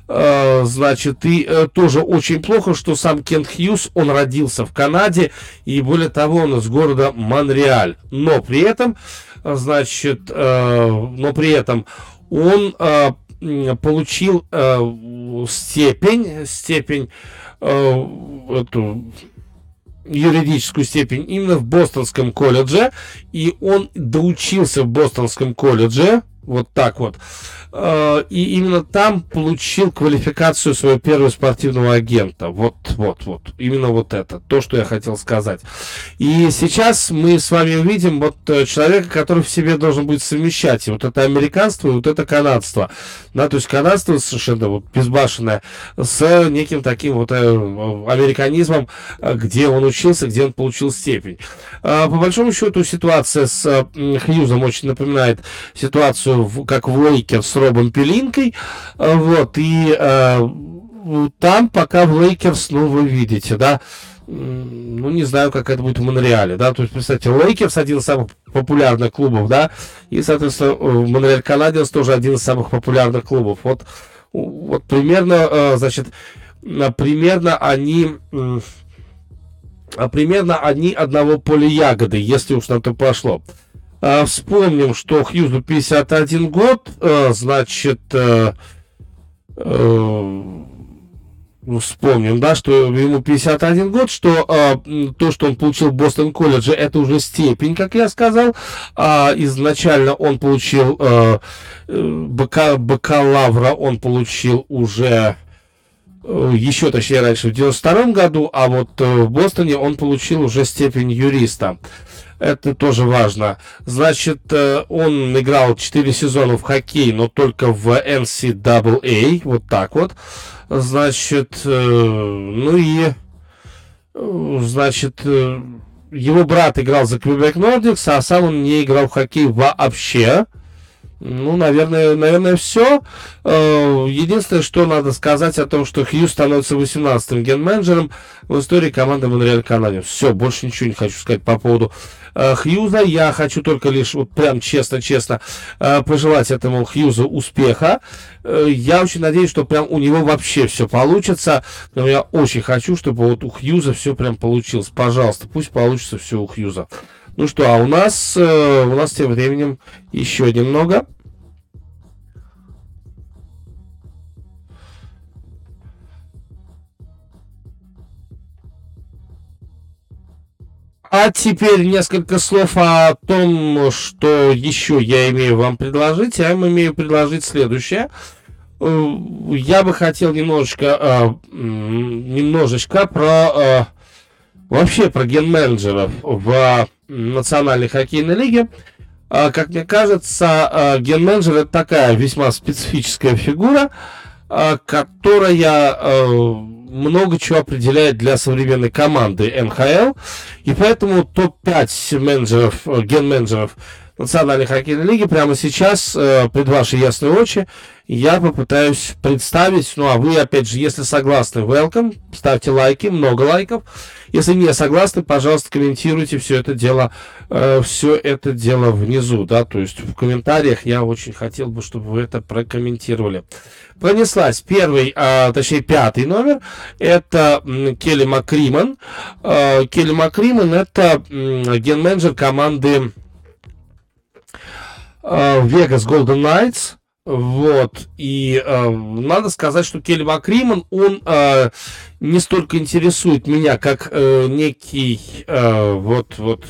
значит, и э, тоже очень плохо, что сам Кент Хьюз, он родился в Канаде, и более того, он из города Монреаль. Но при этом, э, значит, но при этом он получил степень, степень, эту юридическую степень именно в Бостонском колледже, и он доучился в Бостонском колледже, вот так вот. Э, и именно там получил квалификацию своего первого спортивного агента. Вот, вот, вот. Именно вот это. То, что я хотел сказать. И сейчас мы с вами увидим вот э, человека, который в себе должен быть совмещать и вот это американство, и вот это канадство. Да, то есть канадство совершенно вот безбашенное с неким таким вот э, американизмом, где он учился, где он получил степень. По большому счету ситуация с Хьюзом очень напоминает ситуацию как в с Робом Пелинкой. А, вот, и э, там пока в Лейкерс, ну, вы видите, да, ну, не знаю, как это будет в Монреале, да, то есть, представьте, Лейкерс один из самых популярных клубов, да, и, соответственно, Монреаль Канадиенс тоже один из самых популярных клубов. Вот, вот примерно, э, значит, примерно они примерно они одного поля ягоды, если уж на то пошло. А, вспомним, что Хьюзу 51 год, а, значит, а, ну, вспомним, да, что ему 51 год, что а, то, что он получил в Бостон колледже, это уже степень, как я сказал. А, изначально он получил бака, бакалавра, он получил уже еще, точнее, раньше, в 92 году, а вот в Бостоне он получил уже степень юриста. Это тоже важно. Значит, э, он играл 4 сезона в хоккей, но только в NCAA. Вот так вот. Значит, э, ну и... Э, значит, его брат играл за Quebec Nordics, а сам он не играл в хоккей вообще. Ну, наверное, наверное, все. Единственное, что надо сказать о том, что Хью становится 18-м ген-менеджером в истории команды Монреаль Канадец. Все, больше ничего не хочу сказать по поводу Хьюза. Я хочу только лишь, вот прям честно-честно, э, пожелать этому Хьюзу успеха. Э, я очень надеюсь, что прям у него вообще все получится. Но я очень хочу, чтобы вот у Хьюза все прям получилось. Пожалуйста, пусть получится все у Хьюза. Ну что, а у нас, у нас тем временем еще немного. А теперь несколько слов о том, что еще я имею вам предложить. Я вам имею предложить следующее. Э, я бы хотел немножечко, э, немножечко про э, вообще про ген-менеджеров в Национальной хоккейной лиге. Как мне кажется, ген-менеджер это такая весьма специфическая фигура, которая много чего определяет для современной команды НХЛ. И поэтому топ-5 менеджеров, э, ген-менеджеров Национальной хоккейной лиги. Прямо сейчас, э, пред вашей ясной очи, я попытаюсь представить, ну а вы, опять же, если согласны, welcome, ставьте лайки, много лайков. Если не согласны, пожалуйста, комментируйте все это дело, э, все это дело внизу, да, то есть в комментариях я очень хотел бы, чтобы вы это прокомментировали. Пронеслась первый, э, точнее пятый номер, это Келли Макриман. Э, Келли Макриман это ген-менеджер команды э, Vegas Golden Knights. Вот, и э, надо сказать, что Келли Макриман, он э, не столько интересует меня, как э, некий, э, вот, вот,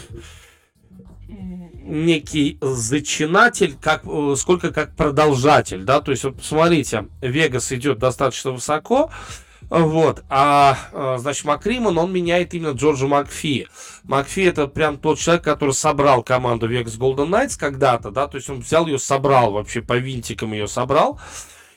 некий зачинатель, как, э, сколько как продолжатель, да, то есть, вот посмотрите, Вегас идет достаточно высоко, вот. А, а, значит, Макриман, он меняет именно Джорджа Макфи. Макфи это прям тот человек, который собрал команду Vegas Golden Knights когда-то, да, то есть он взял ее, собрал вообще по винтикам ее собрал.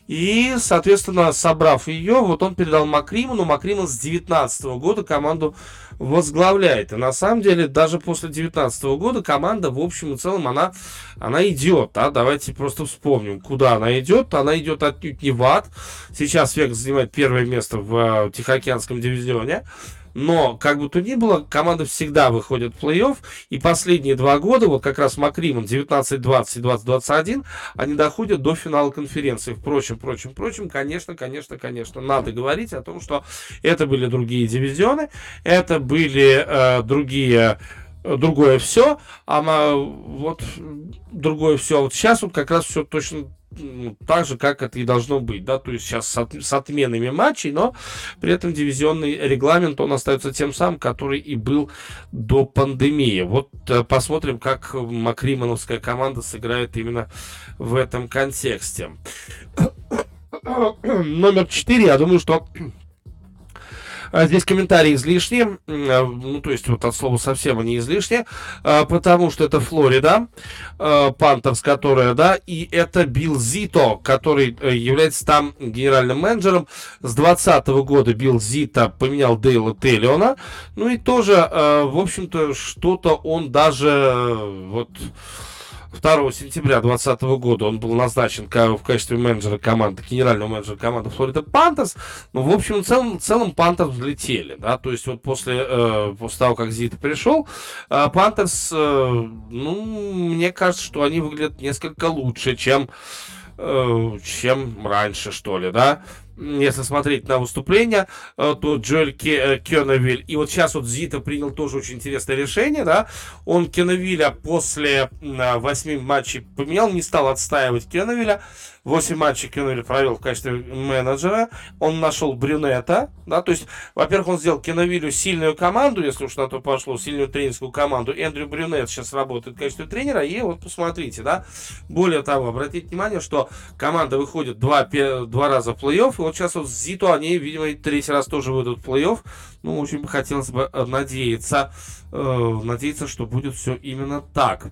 И, соответственно, собрав ее, вот он передал Макриману. Макриман с 19 года команду возглавляет. И на самом деле, даже после 19 года команда, в общем и целом, она, она идет. А? Давайте просто вспомним, куда она идет. Она идет отнюдь не в ад. Сейчас Вегас занимает первое место в uh, Тихоокеанском дивизионе. Но, как бы то ни было, команда всегда выходит в плей-офф. И последние два года, вот как раз Макриман 19-20 и 20-21, они доходят до финала конференции. Впрочем, впрочем, впрочем, конечно, конечно, конечно, надо говорить о том, что это были другие дивизионы, это были э, другие другое все, а вот другое все. Вот сейчас вот как раз все точно ну, так же, как это и должно быть, да, то есть сейчас с, от, с отменами матчей, но при этом дивизионный регламент, он остается тем самым, который и был до пандемии. Вот э, посмотрим, как Макримановская команда сыграет именно в этом контексте. Номер 4, я думаю, что а здесь комментарии излишние, а, ну, то есть вот от слова совсем они излишние, а, потому что это Флорида, Пантерс, которая, да, и это Билл Зито, который э, является там генеральным менеджером. С 2020 года Билл Зито поменял Дейла Теллиона, ну и тоже, в общем-то, что-то он даже э, вот 2 сентября 2020 года он был назначен в качестве менеджера команды, генерального менеджера команды Флорида Пантерс. Ну, в общем, в целом, в целом Пантерс взлетели, да, то есть вот после, э, после того, как Зит пришел, э, Пантерс, э, ну, мне кажется, что они выглядят несколько лучше, чем, э, чем раньше, что ли, да если смотреть на выступление, э, то Джоэль э, Кенневиль, и вот сейчас вот Зита принял тоже очень интересное решение, да, он Кенневиля после 8 матчей поменял, не стал отстаивать Кенневиля, 8 матчей Кеннелли провел в качестве менеджера. Он нашел Брюнета. Да, то есть, во-первых, он сделал Кенневилю сильную команду, если уж на то пошло, сильную тренерскую команду. Эндрю Брюнет сейчас работает в качестве тренера. И вот посмотрите, да. Более того, обратите внимание, что команда выходит два, два раза в плей-офф. Вот сейчас вот Зиту они, видимо, третий раз тоже выйдут в плей-офф. Ну, очень бы хотелось бы э, надеяться, э, надеяться, что будет все именно так.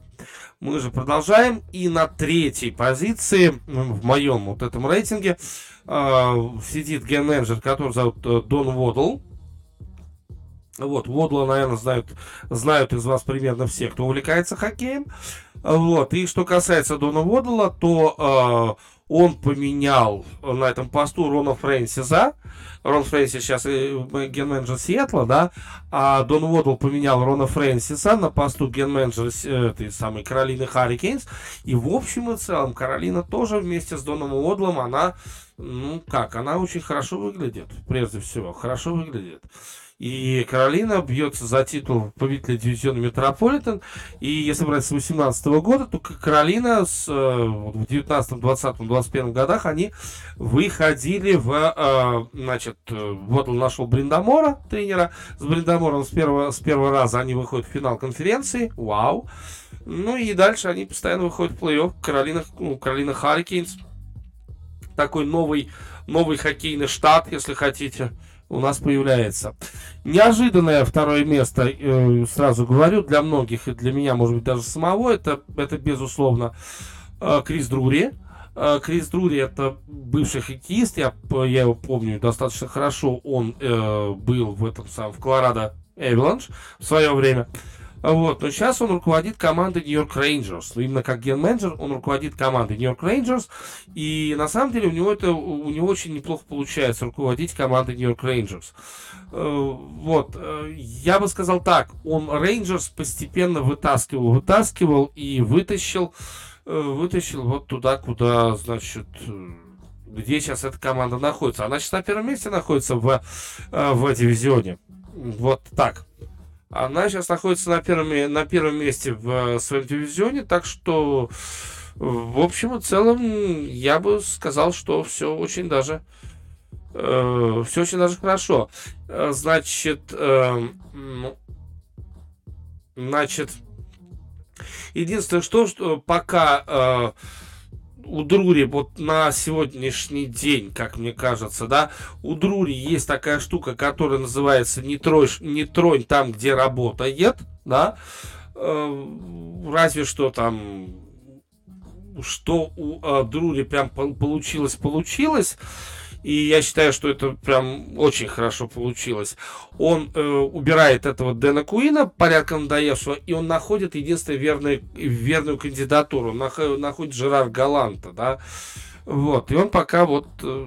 Мы же продолжаем. И на третьей позиции в моем вот этом рейтинге э, сидит ген-менеджер, который зовут э, Дон Водл. Вот, Водла, наверное, знают, знают из вас примерно все, кто увлекается хоккеем. Вот, и что касается Дона Водла, то э, он поменял на этом посту Рона Фрэнсиса. Рон Фрэнсис сейчас ген-менеджер Сиэтла, да, а Дон Уодл поменял Рона Фрэнсиса на посту ген-менеджера этой самой Каролины Харрикейнс. И в общем и целом Каролина тоже вместе с Доном Уодлом, она, ну как, она очень хорошо выглядит, прежде всего, хорошо выглядит. И Каролина бьется за титул победителя дивизиона Метрополитен. И если брать с 18 года, то Каролина с, э, в 19, 20, 21 годах они выходили в, э, значит, вот он нашел Бриндамора, тренера. С Бриндамором с первого, с первого раза они выходят в финал конференции. Вау. Ну и дальше они постоянно выходят в плей-офф. Каролина, ну, Каролина Харрикейнс. Такой новый, новый хоккейный штат, если хотите у нас появляется. Неожиданное второе место, э, сразу говорю, для многих и для меня, может быть, даже самого, это, это безусловно, э, Крис Друри. Э, Крис Друри это бывший хоккеист, я, я его помню достаточно хорошо, он э, был в этом самом, в Колорадо Эвиланш в свое время. Вот, но сейчас он руководит командой Нью-Йорк Рейнджерс. Именно как ген-менеджер он руководит командой Нью-Йорк Рейнджерс. И на самом деле у него это у него очень неплохо получается руководить командой Нью-Йорк Рейнджерс. Э, вот, э, я бы сказал так, он Рейнджерс постепенно вытаскивал, вытаскивал и вытащил, э, вытащил вот туда, куда, значит, где сейчас эта команда находится. Она сейчас на первом месте находится в, в дивизионе. Вот так. Она сейчас находится на первом, на первом месте в своем дивизионе, так что, в общем и целом, я бы сказал, что все очень даже э, все очень даже хорошо. Э, значит, э, значит, единственное, что, что пока э, у Друри вот на сегодняшний день, как мне кажется, да, у Друри есть такая штука, которая называется «Не, трой, не тронь там, где работает», да, э, разве что там, что у э, Друри прям получилось, получилось, и я считаю, что это прям очень хорошо получилось. Он э, убирает этого Дэна Куина, порядком надоевшего, и он находит единственную верную, верную кандидатуру. Находит Жерар Галанта, да. Вот. И он пока вот э,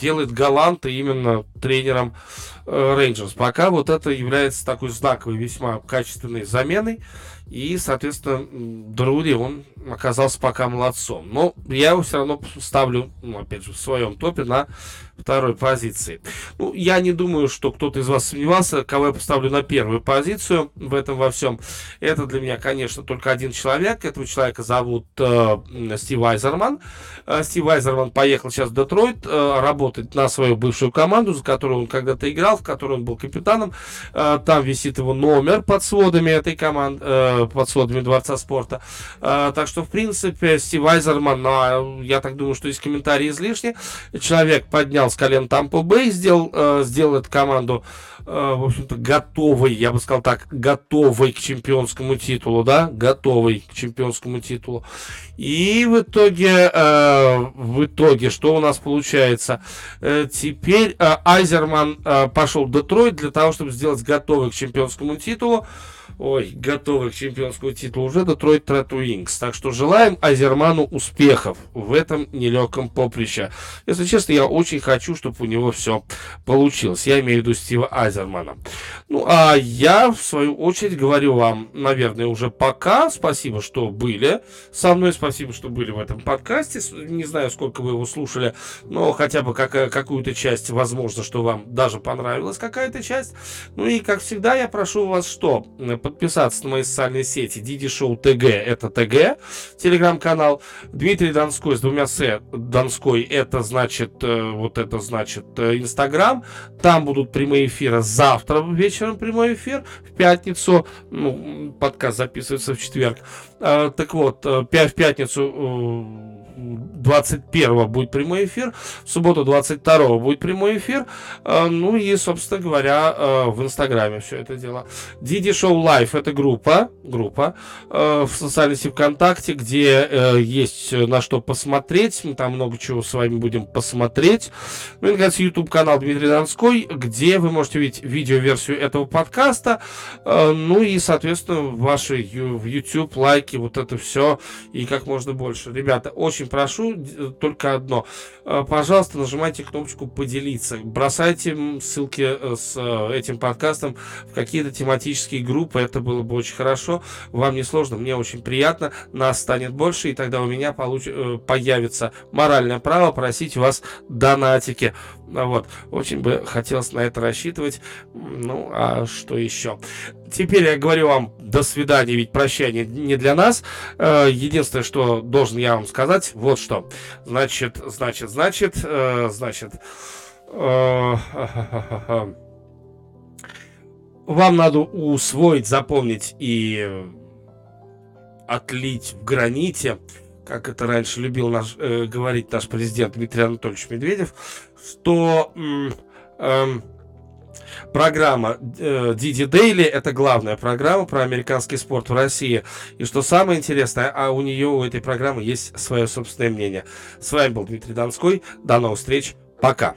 делает Галанта именно тренером э, Рейнджерс. Пока вот это является такой знаковой, весьма качественной заменой. И, соответственно, Друри, он оказался пока молодцом. Но я его все равно ставлю, ну, опять же, в своем топе на второй позиции. Ну, я не думаю, что кто-то из вас сомневался, кого я поставлю на первую позицию в этом во всем. Это для меня, конечно, только один человек. Этого человека зовут э, Стив Айзерман. Э, Стив Айзерман поехал сейчас в Детройт э, работать на свою бывшую команду, за которую он когда-то играл, в которой он был капитаном. Э, там висит его номер под сводами этой команды, э, под сводами Дворца спорта. Э, так что, в принципе, Стив Айзерман, ну, я так думаю, что здесь комментарии излишни. Человек поднял с колен Тампо Бэй, сделал, э, сделал эту команду, э, в общем-то, готовой, я бы сказал так, готовой к чемпионскому титулу, да, готовой к чемпионскому титулу. И в итоге, э, в итоге, что у нас получается? Э, теперь э, Айзерман э, пошел в Детройт для того, чтобы сделать готовый к чемпионскому титулу. Ой, готовы к чемпионскому титулу уже Детройт Wings. Так что желаем Азерману успехов в этом нелегком поприще. Если честно, я очень хочу, чтобы у него все получилось. Я имею в виду Стива Азермана. Ну, а я, в свою очередь, говорю вам, наверное, уже пока. Спасибо, что были со мной. Спасибо, что были в этом подкасте. Не знаю, сколько вы его слушали, но хотя бы как, какую-то часть, возможно, что вам даже понравилась какая-то часть. Ну и, как всегда, я прошу вас что? Подписаться на мои социальные сети. Диди Шоу ТГ это ТГ, телеграм-канал. Дмитрий Донской с двумя С. Донской это значит, э, вот это значит э, Инстаграм. Там будут прямые эфиры завтра вечером прямой эфир. В пятницу, ну, подкаст записывается в четверг. Э, так вот, в пятницу 21 будет прямой эфир, в субботу 22 будет прямой эфир, э, ну и, собственно говоря, э, в Инстаграме все это дело. Диди Show Live это группа, группа э, в социальной сети ВКонтакте, где есть на что посмотреть, мы там много чего с вами будем посмотреть. Ну и, наконец, YouTube канал Дмитрий Донской, где вы можете увидеть видеоверсию этого подкаста, ну и, соответственно, ваши в YouTube лайки, вот это все, и как можно больше. Ребята, очень прошу только одно. Э, пожалуйста, нажимайте кнопочку «Поделиться». Бросайте ссылки э, с э, этим подкастом в какие-то тематические группы. Это было бы очень хорошо. Вам не сложно, мне очень приятно. Нас станет больше, и тогда у меня получ... появится моральное право просить вас донатики. Вот. Очень бы хотелось на это рассчитывать. Ну, а что еще? Теперь я говорю вам до свидания, ведь прощание не для нас. Э, единственное, что должен я вам сказать, вот что. Значит, значит, значит, э, значит. Э, вам надо усвоить, запомнить и отлить в граните, как это раньше любил наш, говорить наш президент Дмитрий Анатольевич Медведев, что э, программа э, Диди Дейли это главная программа про американский спорт в России. И что самое интересное, а у нее, у этой программы есть свое собственное мнение. С вами был Дмитрий Донской. До новых встреч. Пока.